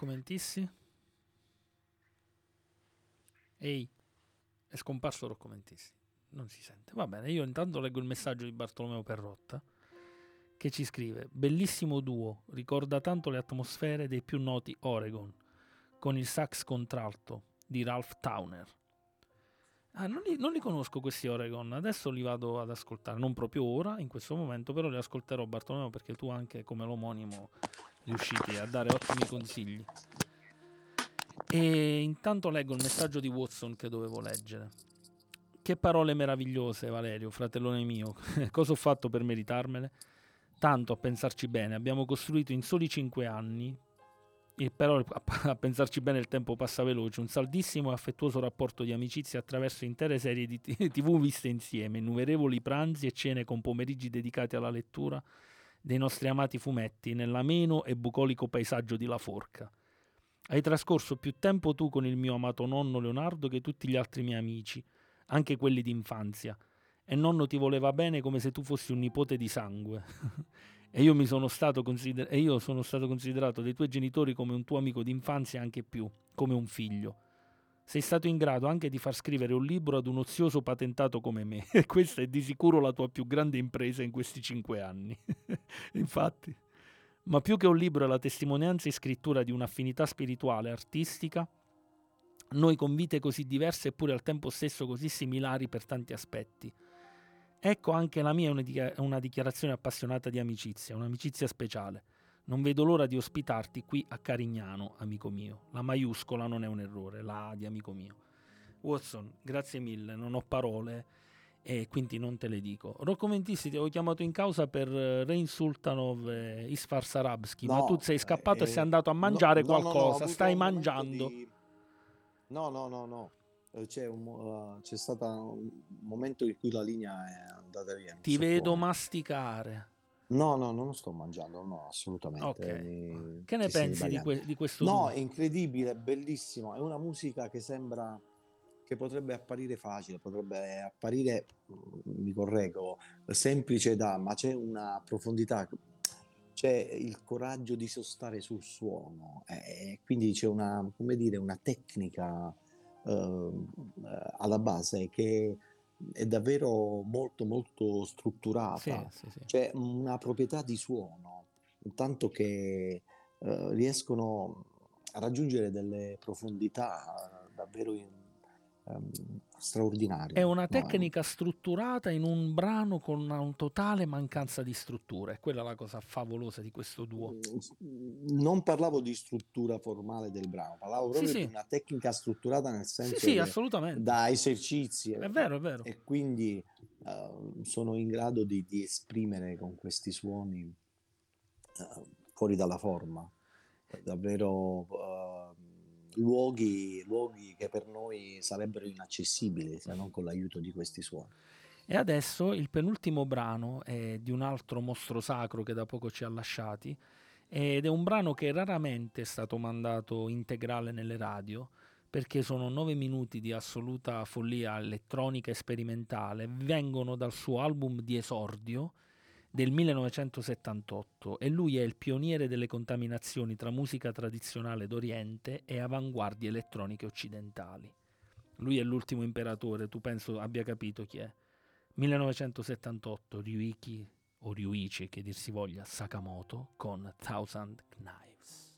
A: Allora, Rocco Mentissi? Ehi, è scomparso Rocco Mentissi. Non si sente. Va bene, io intanto leggo il messaggio di Bartolomeo Perrotta che ci scrive: Bellissimo duo, ricorda tanto le atmosfere dei più noti Oregon, con il sax contralto di Ralph Towner. Ah, non, li, non li conosco questi Oregon, adesso li vado ad ascoltare, non proprio ora, in questo momento, però li ascolterò Bartolomeo perché tu anche come l'omonimo riusciti a dare ottimi consigli. E intanto leggo il messaggio di Watson che dovevo leggere. Che parole meravigliose, Valerio, fratellone mio. Cosa ho fatto per meritarmele? Tanto a pensarci bene, abbiamo costruito in soli cinque anni, e però a, a pensarci bene il tempo passa veloce, un saldissimo e affettuoso rapporto di amicizia attraverso intere serie di t- tv viste insieme, innumerevoli pranzi e cene con pomeriggi dedicati alla lettura dei nostri amati fumetti nell'ameno e bucolico paesaggio di La Forca. Hai trascorso più tempo tu con il mio amato nonno Leonardo che tutti gli altri miei amici, anche quelli d'infanzia, e nonno ti voleva bene come se tu fossi un nipote di sangue. e, io consider- e io sono stato considerato dai tuoi genitori come un tuo amico d'infanzia anche più, come un figlio. Sei stato in grado anche di far scrivere un libro ad un ozioso patentato come me, e questa è di sicuro la tua più grande impresa in questi cinque anni. Infatti. Ma più che un libro è la testimonianza e scrittura di un'affinità spirituale, artistica, noi con vite così diverse eppure al tempo stesso così similari per tanti aspetti. Ecco anche la mia è una dichiarazione appassionata di amicizia, un'amicizia speciale. Non vedo l'ora di ospitarti qui a Carignano, amico mio. La maiuscola non è un errore, la A di amico mio. Watson, grazie mille, non ho parole e quindi non te le dico. Rocco Mentissi ti avevo chiamato in causa per eh, Rein Sultanov e Isfar Sarabski, ma
B: No,
A: tu sei scappato e
B: eh,
A: sei andato a
B: no-
A: mangiare
B: no, no, no,
A: qualcosa,
B: avuto
A: stai mangiando.
B: di- No, no, no, no. Eh, C'è, un eh, c'è stato un momento in cui la linea è andata via.
A: Ti vedo
B: come.
A: masticare.
B: No, no, non sto mangiando, no, assolutamente.
A: Ok.
B: Mi-
A: Che ne
B: ci
A: pensi di, que- di questo
B: No, è incredibile, bellissimo. È una musica che sembra che potrebbe apparire facile, potrebbe apparire, mm, mi correggo, semplice da, ma c'è una profondità, c'è il coraggio di sostare sul suono, e quindi c'è una, come dire, una tecnica eh, alla base che è davvero molto, molto
A: Sì,
B: strutturata
A: sì, sì.
B: c'è una proprietà di suono, tanto che eh, riescono a raggiungere delle profondità davvero in- ehm, straordinarie.
A: È una
B: No,
A: tecnica strutturata in un brano con una un totale mancanza di struttura. E quella è la cosa favolosa di questo duo.
B: Mm, Non parlavo di struttura formale del brano, parlavo
A: Sì,
B: proprio
A: sì.
B: di una tecnica strutturata nel
A: Sì,
B: senso
A: sì,
B: che
A: assolutamente.
B: da esercizi
A: È vero, è vero.
B: e quindi eh, sono in grado di, di esprimere con questi suoni eh, fuori dalla forma davvero eh, luoghi, luoghi che per noi sarebbero inaccessibili se non con l'aiuto di questi suoni.
A: E adesso il penultimo brano è di un altro mostro sacro che da poco ci ha lasciati ed è un brano che raramente è stato mandato integrale nelle radio perché sono nove minuti di assoluta follia elettronica e sperimentale, vengono dal suo album di esordio del 1978 e lui è il pioniere delle contaminazioni tra musica tradizionale d'Oriente e avanguardie elettroniche occidentali. Lui è l'ultimo imperatore, tu penso abbia capito chi è. 1978, Ryuichi o Ryuichi che dir si voglia, Sakamoto con Thousand Knives.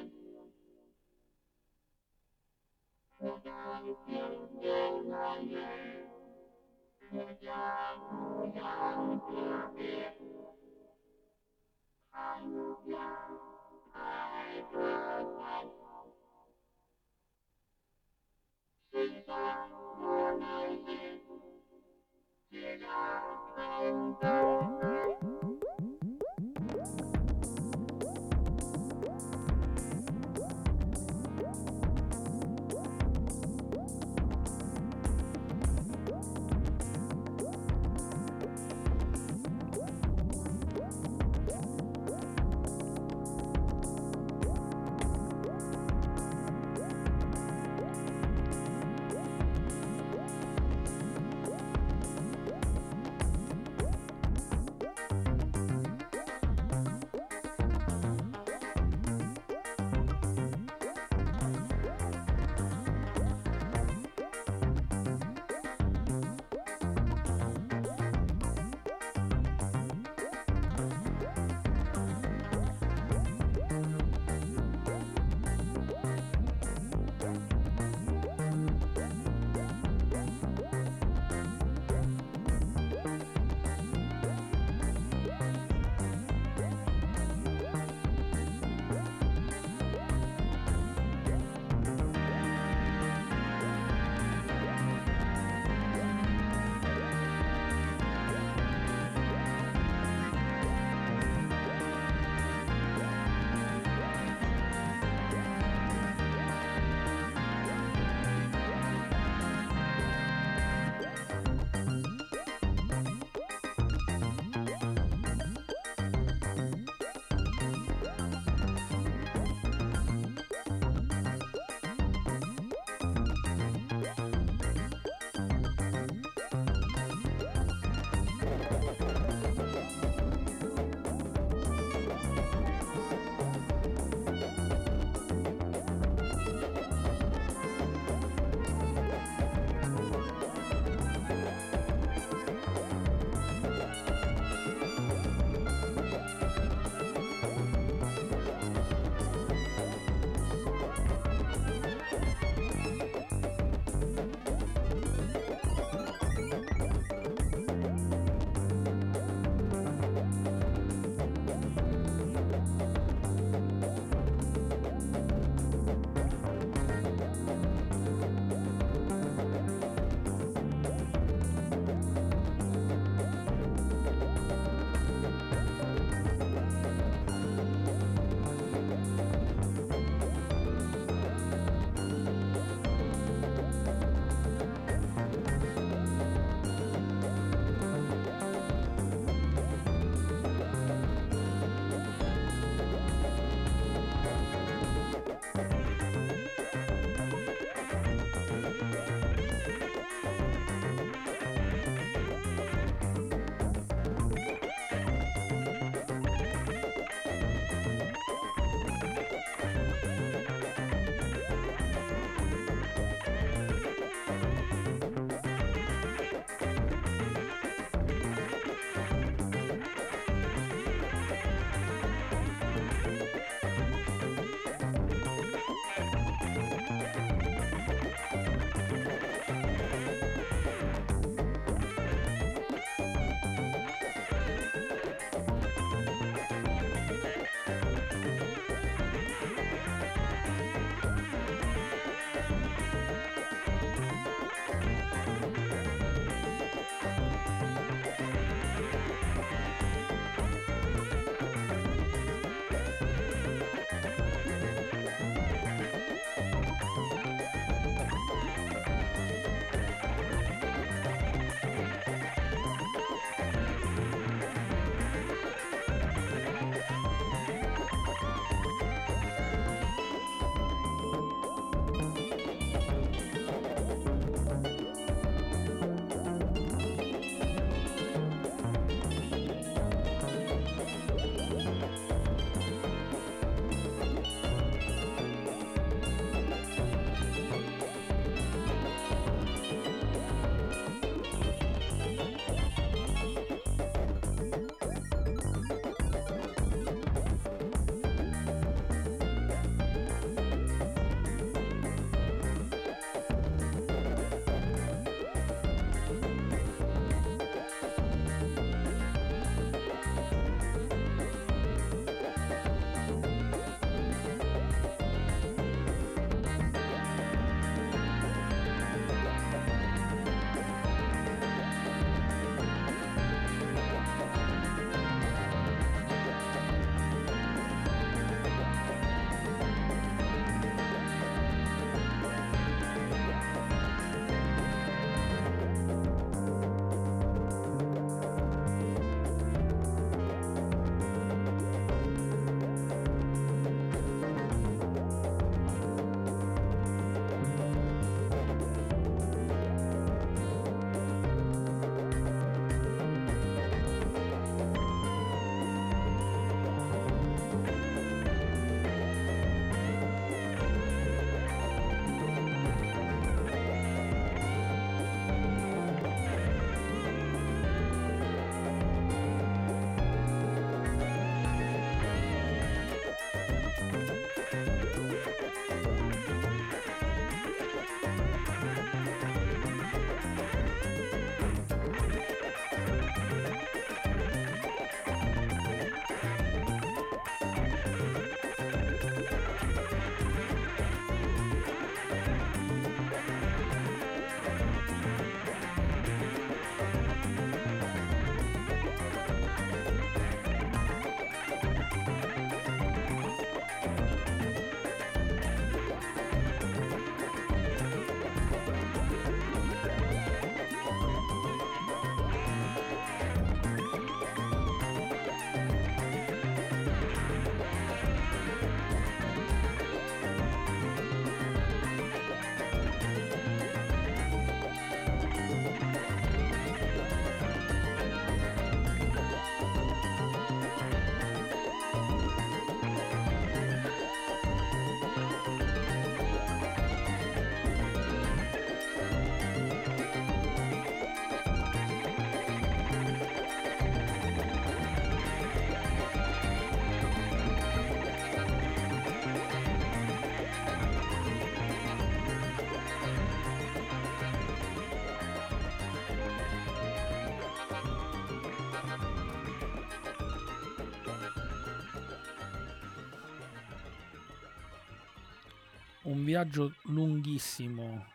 A: viaggio lunghissimo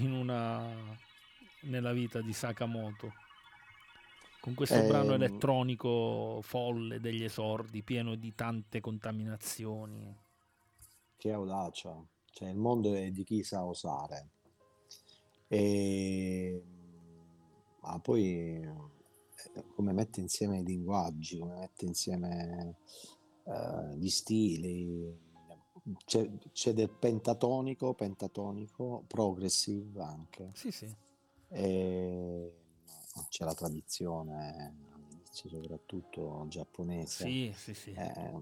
A: in una, nella vita di Sakamoto. Con questo brano
B: Ehm,
A: elettronico folle degli esordi, pieno di tante contaminazioni.
B: Che audacia, cioè il mondo è di chi sa osare. E... Ma poi eh, come mette insieme i linguaggi, come mette insieme eh, gli stili, c'è, c'è del pentatonico, pentatonico, progressive anche.
A: Sì, sì.
B: E c'è la tradizione soprattutto giapponese.
A: Sì, sì, sì.
B: Eh,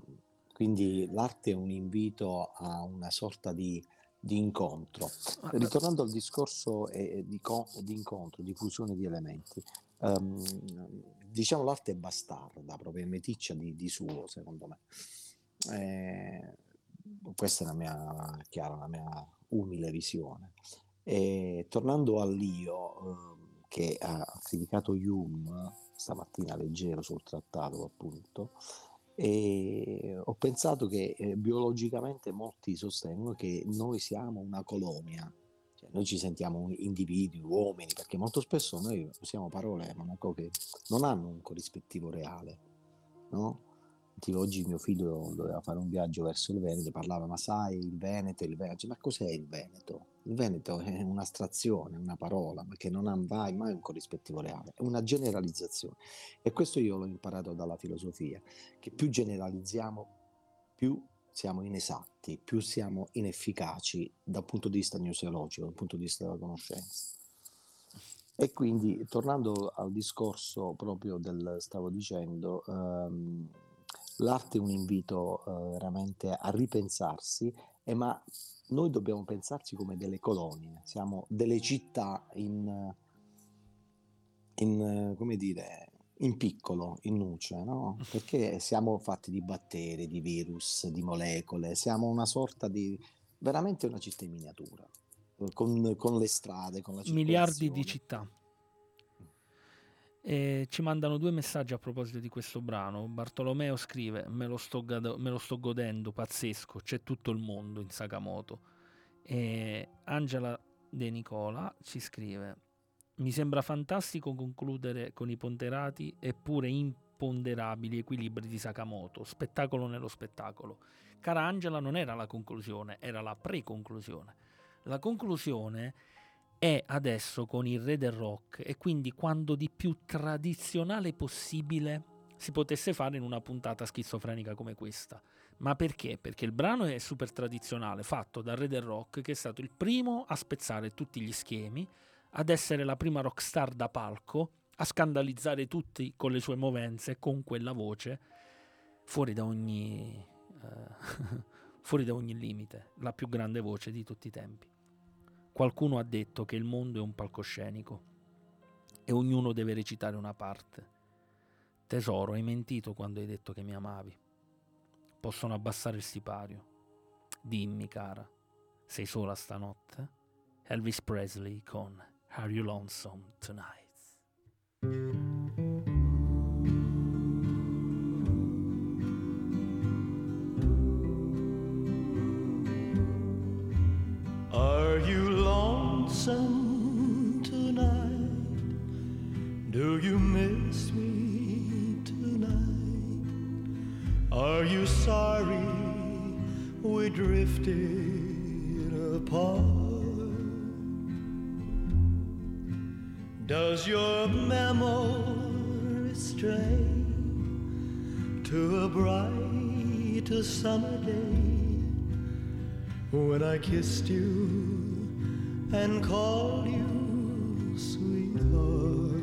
B: quindi l'arte è un invito a una sorta di, di incontro.
A: Ma-
B: Ritornando al discorso eh, di, co- di incontro, di fusione di elementi, ehm, diciamo l'arte è bastarda, proprio meticcia di, di suo, secondo me. Eh, questa è la mia chiara, la mia umile visione. E tornando all'io, ehm, che ha criticato Hume stamattina leggero sul trattato, appunto, e ho pensato che eh, biologicamente molti sostengono che noi siamo una colonia, cioè noi ci sentiamo individui, uomini, perché molto spesso noi usiamo parole Monaco, che non hanno un corrispettivo reale, no? Tipo, oggi mio figlio doveva fare un viaggio verso il Veneto, parlava, ma sai il Veneto, il Veneto, ma cos'è il Veneto? Il Veneto è un'astrazione, una parola, ma che non ha mai, mai un corrispettivo reale, è una generalizzazione. E questo io l'ho imparato dalla filosofia, che più generalizziamo, più siamo inesatti, più siamo inefficaci dal punto di vista gnoseologico, dal punto di vista della conoscenza. E quindi, tornando al discorso proprio del, stavo dicendo, ehm, l'arte è un invito eh, veramente a ripensarsi, eh, ma noi dobbiamo pensarci come delle colonie, siamo delle città in, in, come dire, in piccolo, in nuce, no? Perché siamo fatti di batteri, di virus, di molecole, siamo una sorta di, veramente una città in miniatura, con, con le strade, con la
A: Miliardi di città. E ci mandano due messaggi a proposito di questo brano. Bartolomeo scrive: Me lo sto, me lo sto godendo, pazzesco, c'è tutto il mondo in Sakamoto. E Angela De Nicola ci scrive: Mi sembra fantastico concludere con i ponderati eppure imponderabili equilibri di Sakamoto, spettacolo nello spettacolo. Cara Angela, non era la conclusione, era la pre-conclusione. La conclusione è adesso con il re del rock e quindi quando di più tradizionale possibile si potesse fare in una puntata schizofrenica come questa. Ma perché? Perché il brano è super tradizionale, fatto dal re del rock, che è stato il primo a spezzare tutti gli schemi, ad essere la prima rockstar da palco, a scandalizzare tutti con le sue movenze, con quella voce, fuori da ogni, eh, fuori da ogni limite, la più grande voce di tutti i tempi. Qualcuno ha detto che il mondo è un palcoscenico e ognuno deve recitare una parte. Tesoro, hai mentito quando hai detto che mi amavi. Possono abbassare il sipario. Dimmi, cara, sei sola stanotte? Elvis Presley con Are You Lonesome Tonight?
J: Tonight? Do you miss me tonight? Are you sorry we drifted apart? Does your memory stray to a bright summer day? when I kissed you and call you sweetheart.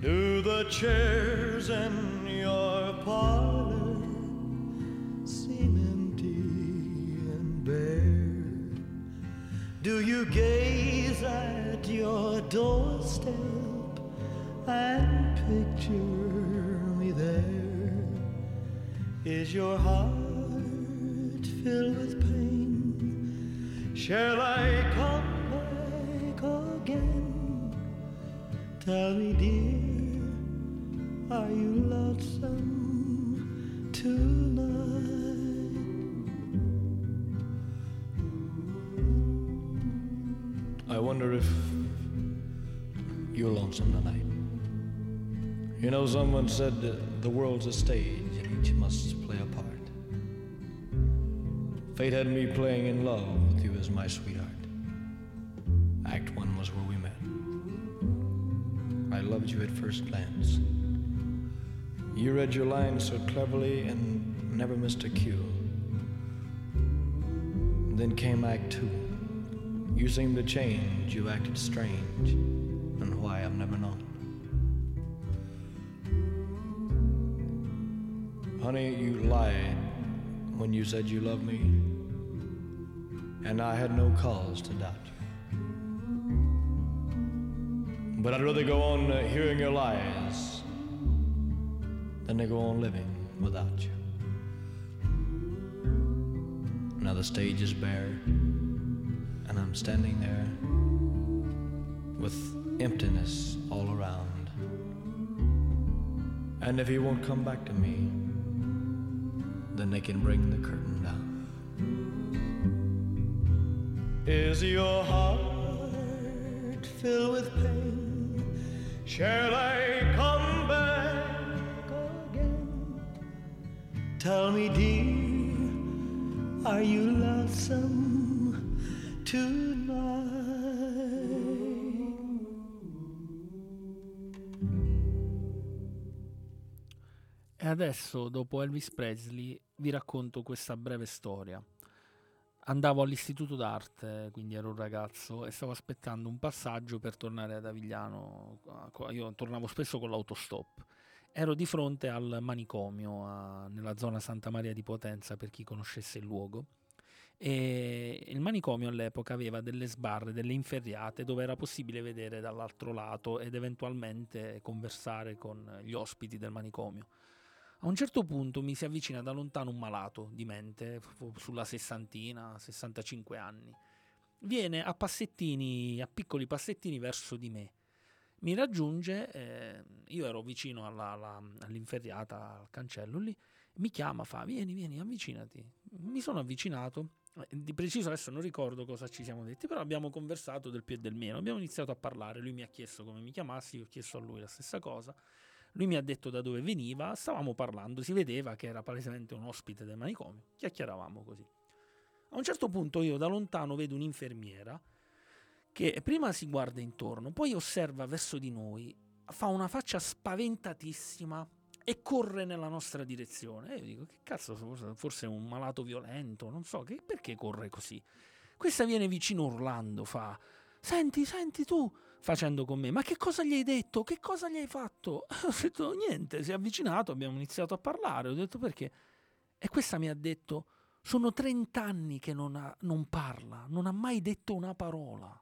J: Do the chairs in your parlor seem empty and bare? Do you gaze at your doorstep and picture me there? Is your heart filled with? Shall I come back again? Tell me, dear, are you lonesome tonight? I wonder if you're lonesome tonight. You know, someone said the world's a stage and each must play a part. Fate had me playing in love as my sweetheart. Act one was where we met. I loved you at first glance. You read your lines so cleverly and never missed a cue. Then came Act Two. You seemed to change, you acted strange, and why I've never known. Honey, you lied when you said you loved me, and I had no cause to doubt you. But I'd rather go on uh, hearing your lies than to go on living without you. Now the stage is bare, and I'm standing there with emptiness all around. And if he won't come back to me, then they can bring the curtain down. Is your heart filled with pain? Shall I come back again? Tell me, dear, are you lonesome tonight?
A: E adesso, dopo Elvis Presley, vi racconto questa breve storia. Andavo all'istituto d'arte, quindi ero un ragazzo, e stavo aspettando un passaggio per tornare ad Avigliano. Io tornavo spesso con l'autostop. Ero di fronte al manicomio, a- nella zona Santa Maria di Potenza, per chi conoscesse il luogo. E il manicomio all'epoca aveva delle sbarre, delle inferriate dove era possibile vedere dall'altro lato ed eventualmente conversare con gli ospiti del manicomio. A un certo punto mi si avvicina da lontano un malato di mente, sulla sessantina, 65 anni. Viene a passettini, a piccoli passettini verso di me. Mi raggiunge, eh, io ero vicino alla- alla- all'inferriata, al cancello lì, mi chiama, fa vieni, vieni, avvicinati. Mi sono avvicinato, eh, di preciso adesso non ricordo cosa ci siamo detti, però abbiamo conversato del più e del meno, abbiamo iniziato a parlare, lui mi ha chiesto come mi chiamassi, io ho chiesto a lui la stessa cosa. Lui mi ha detto da dove veniva, stavamo parlando, si vedeva che era palesemente un ospite del manicomio, chiacchieravamo così. A un certo punto io da lontano vedo un'infermiera che prima si guarda intorno, poi osserva verso di noi, fa una faccia spaventatissima e corre nella nostra direzione. E io dico, che cazzo, forse- è un malato violento, non so, che, perché corre così? Questa viene vicino urlando, fa, senti, senti tu, facendo con me, ma che cosa gli hai detto? Che cosa gli hai fatto? Ho detto, niente, si è avvicinato, abbiamo iniziato a parlare, ho detto perché? E questa mi ha detto, sono 30 anni che non, ha- non parla, non ha mai detto una parola.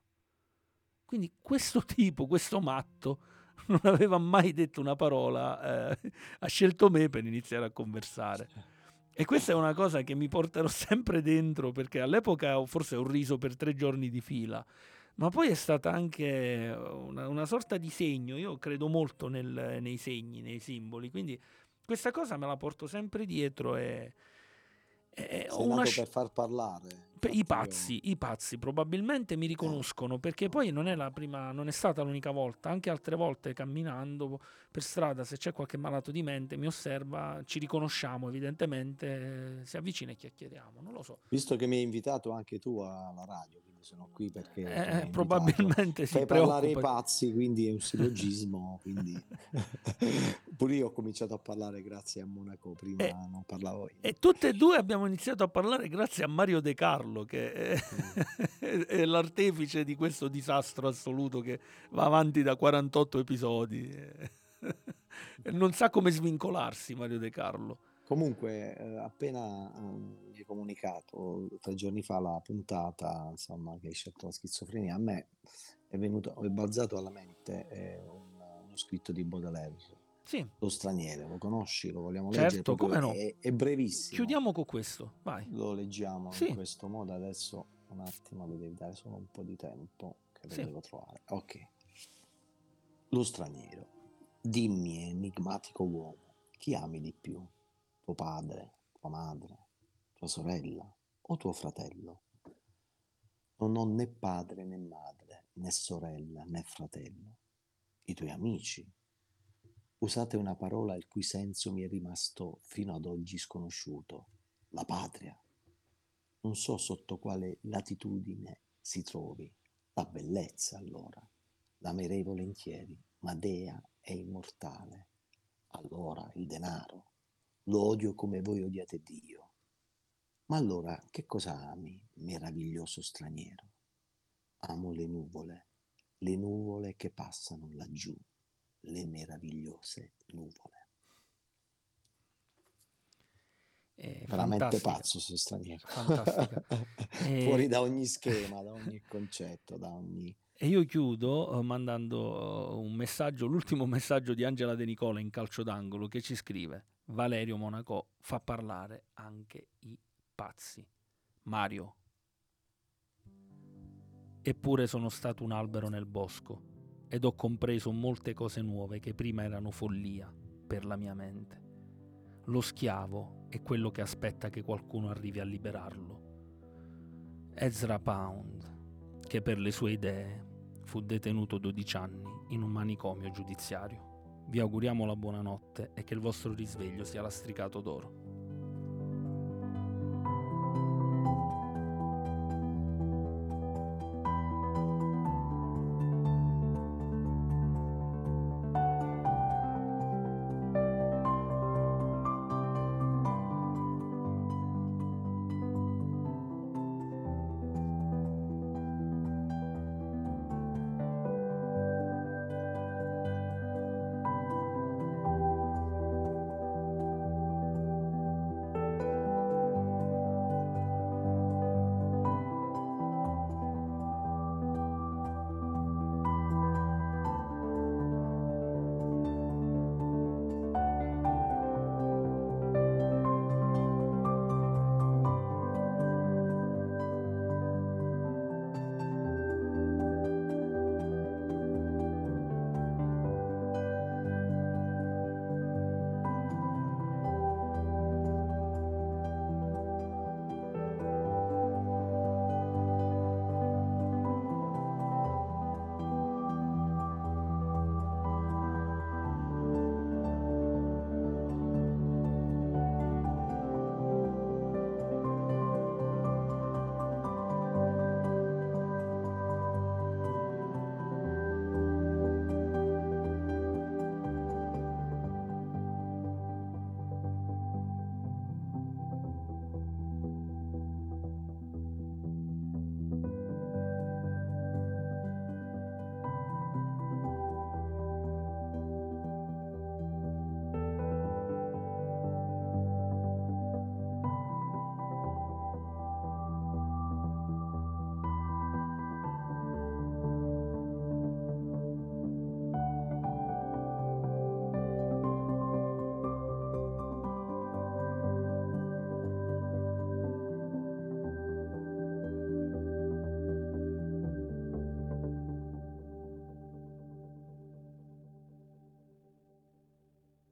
A: Quindi questo tipo, questo matto, non aveva mai detto una parola, eh, ha scelto me per iniziare a conversare. E questa è una cosa che mi porterò sempre dentro perché all'epoca forse ho riso per tre giorni di fila, ma poi è stata anche una, una sorta di segno. Io credo molto nel- nei segni, nei simboli, quindi questa cosa me la porto sempre dietro e, e ho una
B: per far parlare.
A: I pazzi, i pazzi probabilmente mi riconoscono perché poi non è la prima, non è stata l'unica volta, anche altre volte camminando per strada, se c'è qualche malato di mente, mi osserva, ci riconosciamo evidentemente, eh, si avvicina e chiacchieriamo, non lo so.
B: Visto che mi hai invitato anche tu alla radio, quindi sono qui perché
A: Eh,
B: invitato.
A: probabilmente si
B: Fai parlare i
A: preoccupa.
B: pazzi, quindi è un sillogismo. quindi... Pure io ho cominciato a parlare grazie a Monaco, prima
A: Eh,
B: non parlavo io.
A: E tutte e due abbiamo iniziato a parlare grazie a Mario De Carlo, che è, è l'artefice di questo disastro assoluto che va avanti da 48 episodi. Non sa come svincolarsi Mario De Carlo.
B: Comunque, eh, appena eh, mi hai comunicato tre giorni fa la puntata, insomma, che hai scelto la schizofrenia, a me è venuto, è balzato alla mente eh, un- uno scritto di Baudelaire,
A: Sì,
B: Lo straniero, lo conosci? Lo vogliamo
A: Certo,
B: leggere?
A: Come no.
B: È, è brevissimo.
A: chiudiamo con questo, vai.
B: Lo leggiamo
A: Sì.
B: in questo modo. Adesso un attimo, mi devi dare solo un po' di tempo che
A: Sì.
B: devo trovare. Ok. Lo straniero. Dimmi, enigmatico uomo, chi ami di più? Tuo padre, tua madre, tua sorella o tuo fratello? Non ho né padre né madre, né sorella né fratello, i tuoi amici. Usate una parola il cui senso mi è rimasto fino ad oggi sconosciuto, la patria. Non so sotto quale latitudine si trovi, la bellezza allora, l'amerei volentieri, ma dea è immortale. Allora il denaro, lo odio come voi odiate Dio. Ma allora che cosa ami, meraviglioso straniero? Amo le nuvole, le nuvole che passano laggiù, le meravigliose nuvole.
A: È
B: Veramente
A: fantastica.
B: pazzo sto straniero.
A: Fantastica. E-
B: Fuori da ogni schema, da ogni concetto, da ogni...
A: E io chiudo eh, mandando eh, un messaggio, l'ultimo messaggio di Angela De Nicola in calcio d'angolo che ci scrive Valerio Monaco fa parlare anche i pazzi. Mario. Eppure sono stato un albero nel bosco ed ho compreso molte cose nuove che prima erano follia per la mia mente. Lo schiavo è quello che aspetta che qualcuno arrivi a liberarlo. Ezra Pound, che per le sue idee fu detenuto 12 anni in un manicomio giudiziario. Vi auguriamo la buonanotte e che il vostro risveglio sia lastricato d'oro.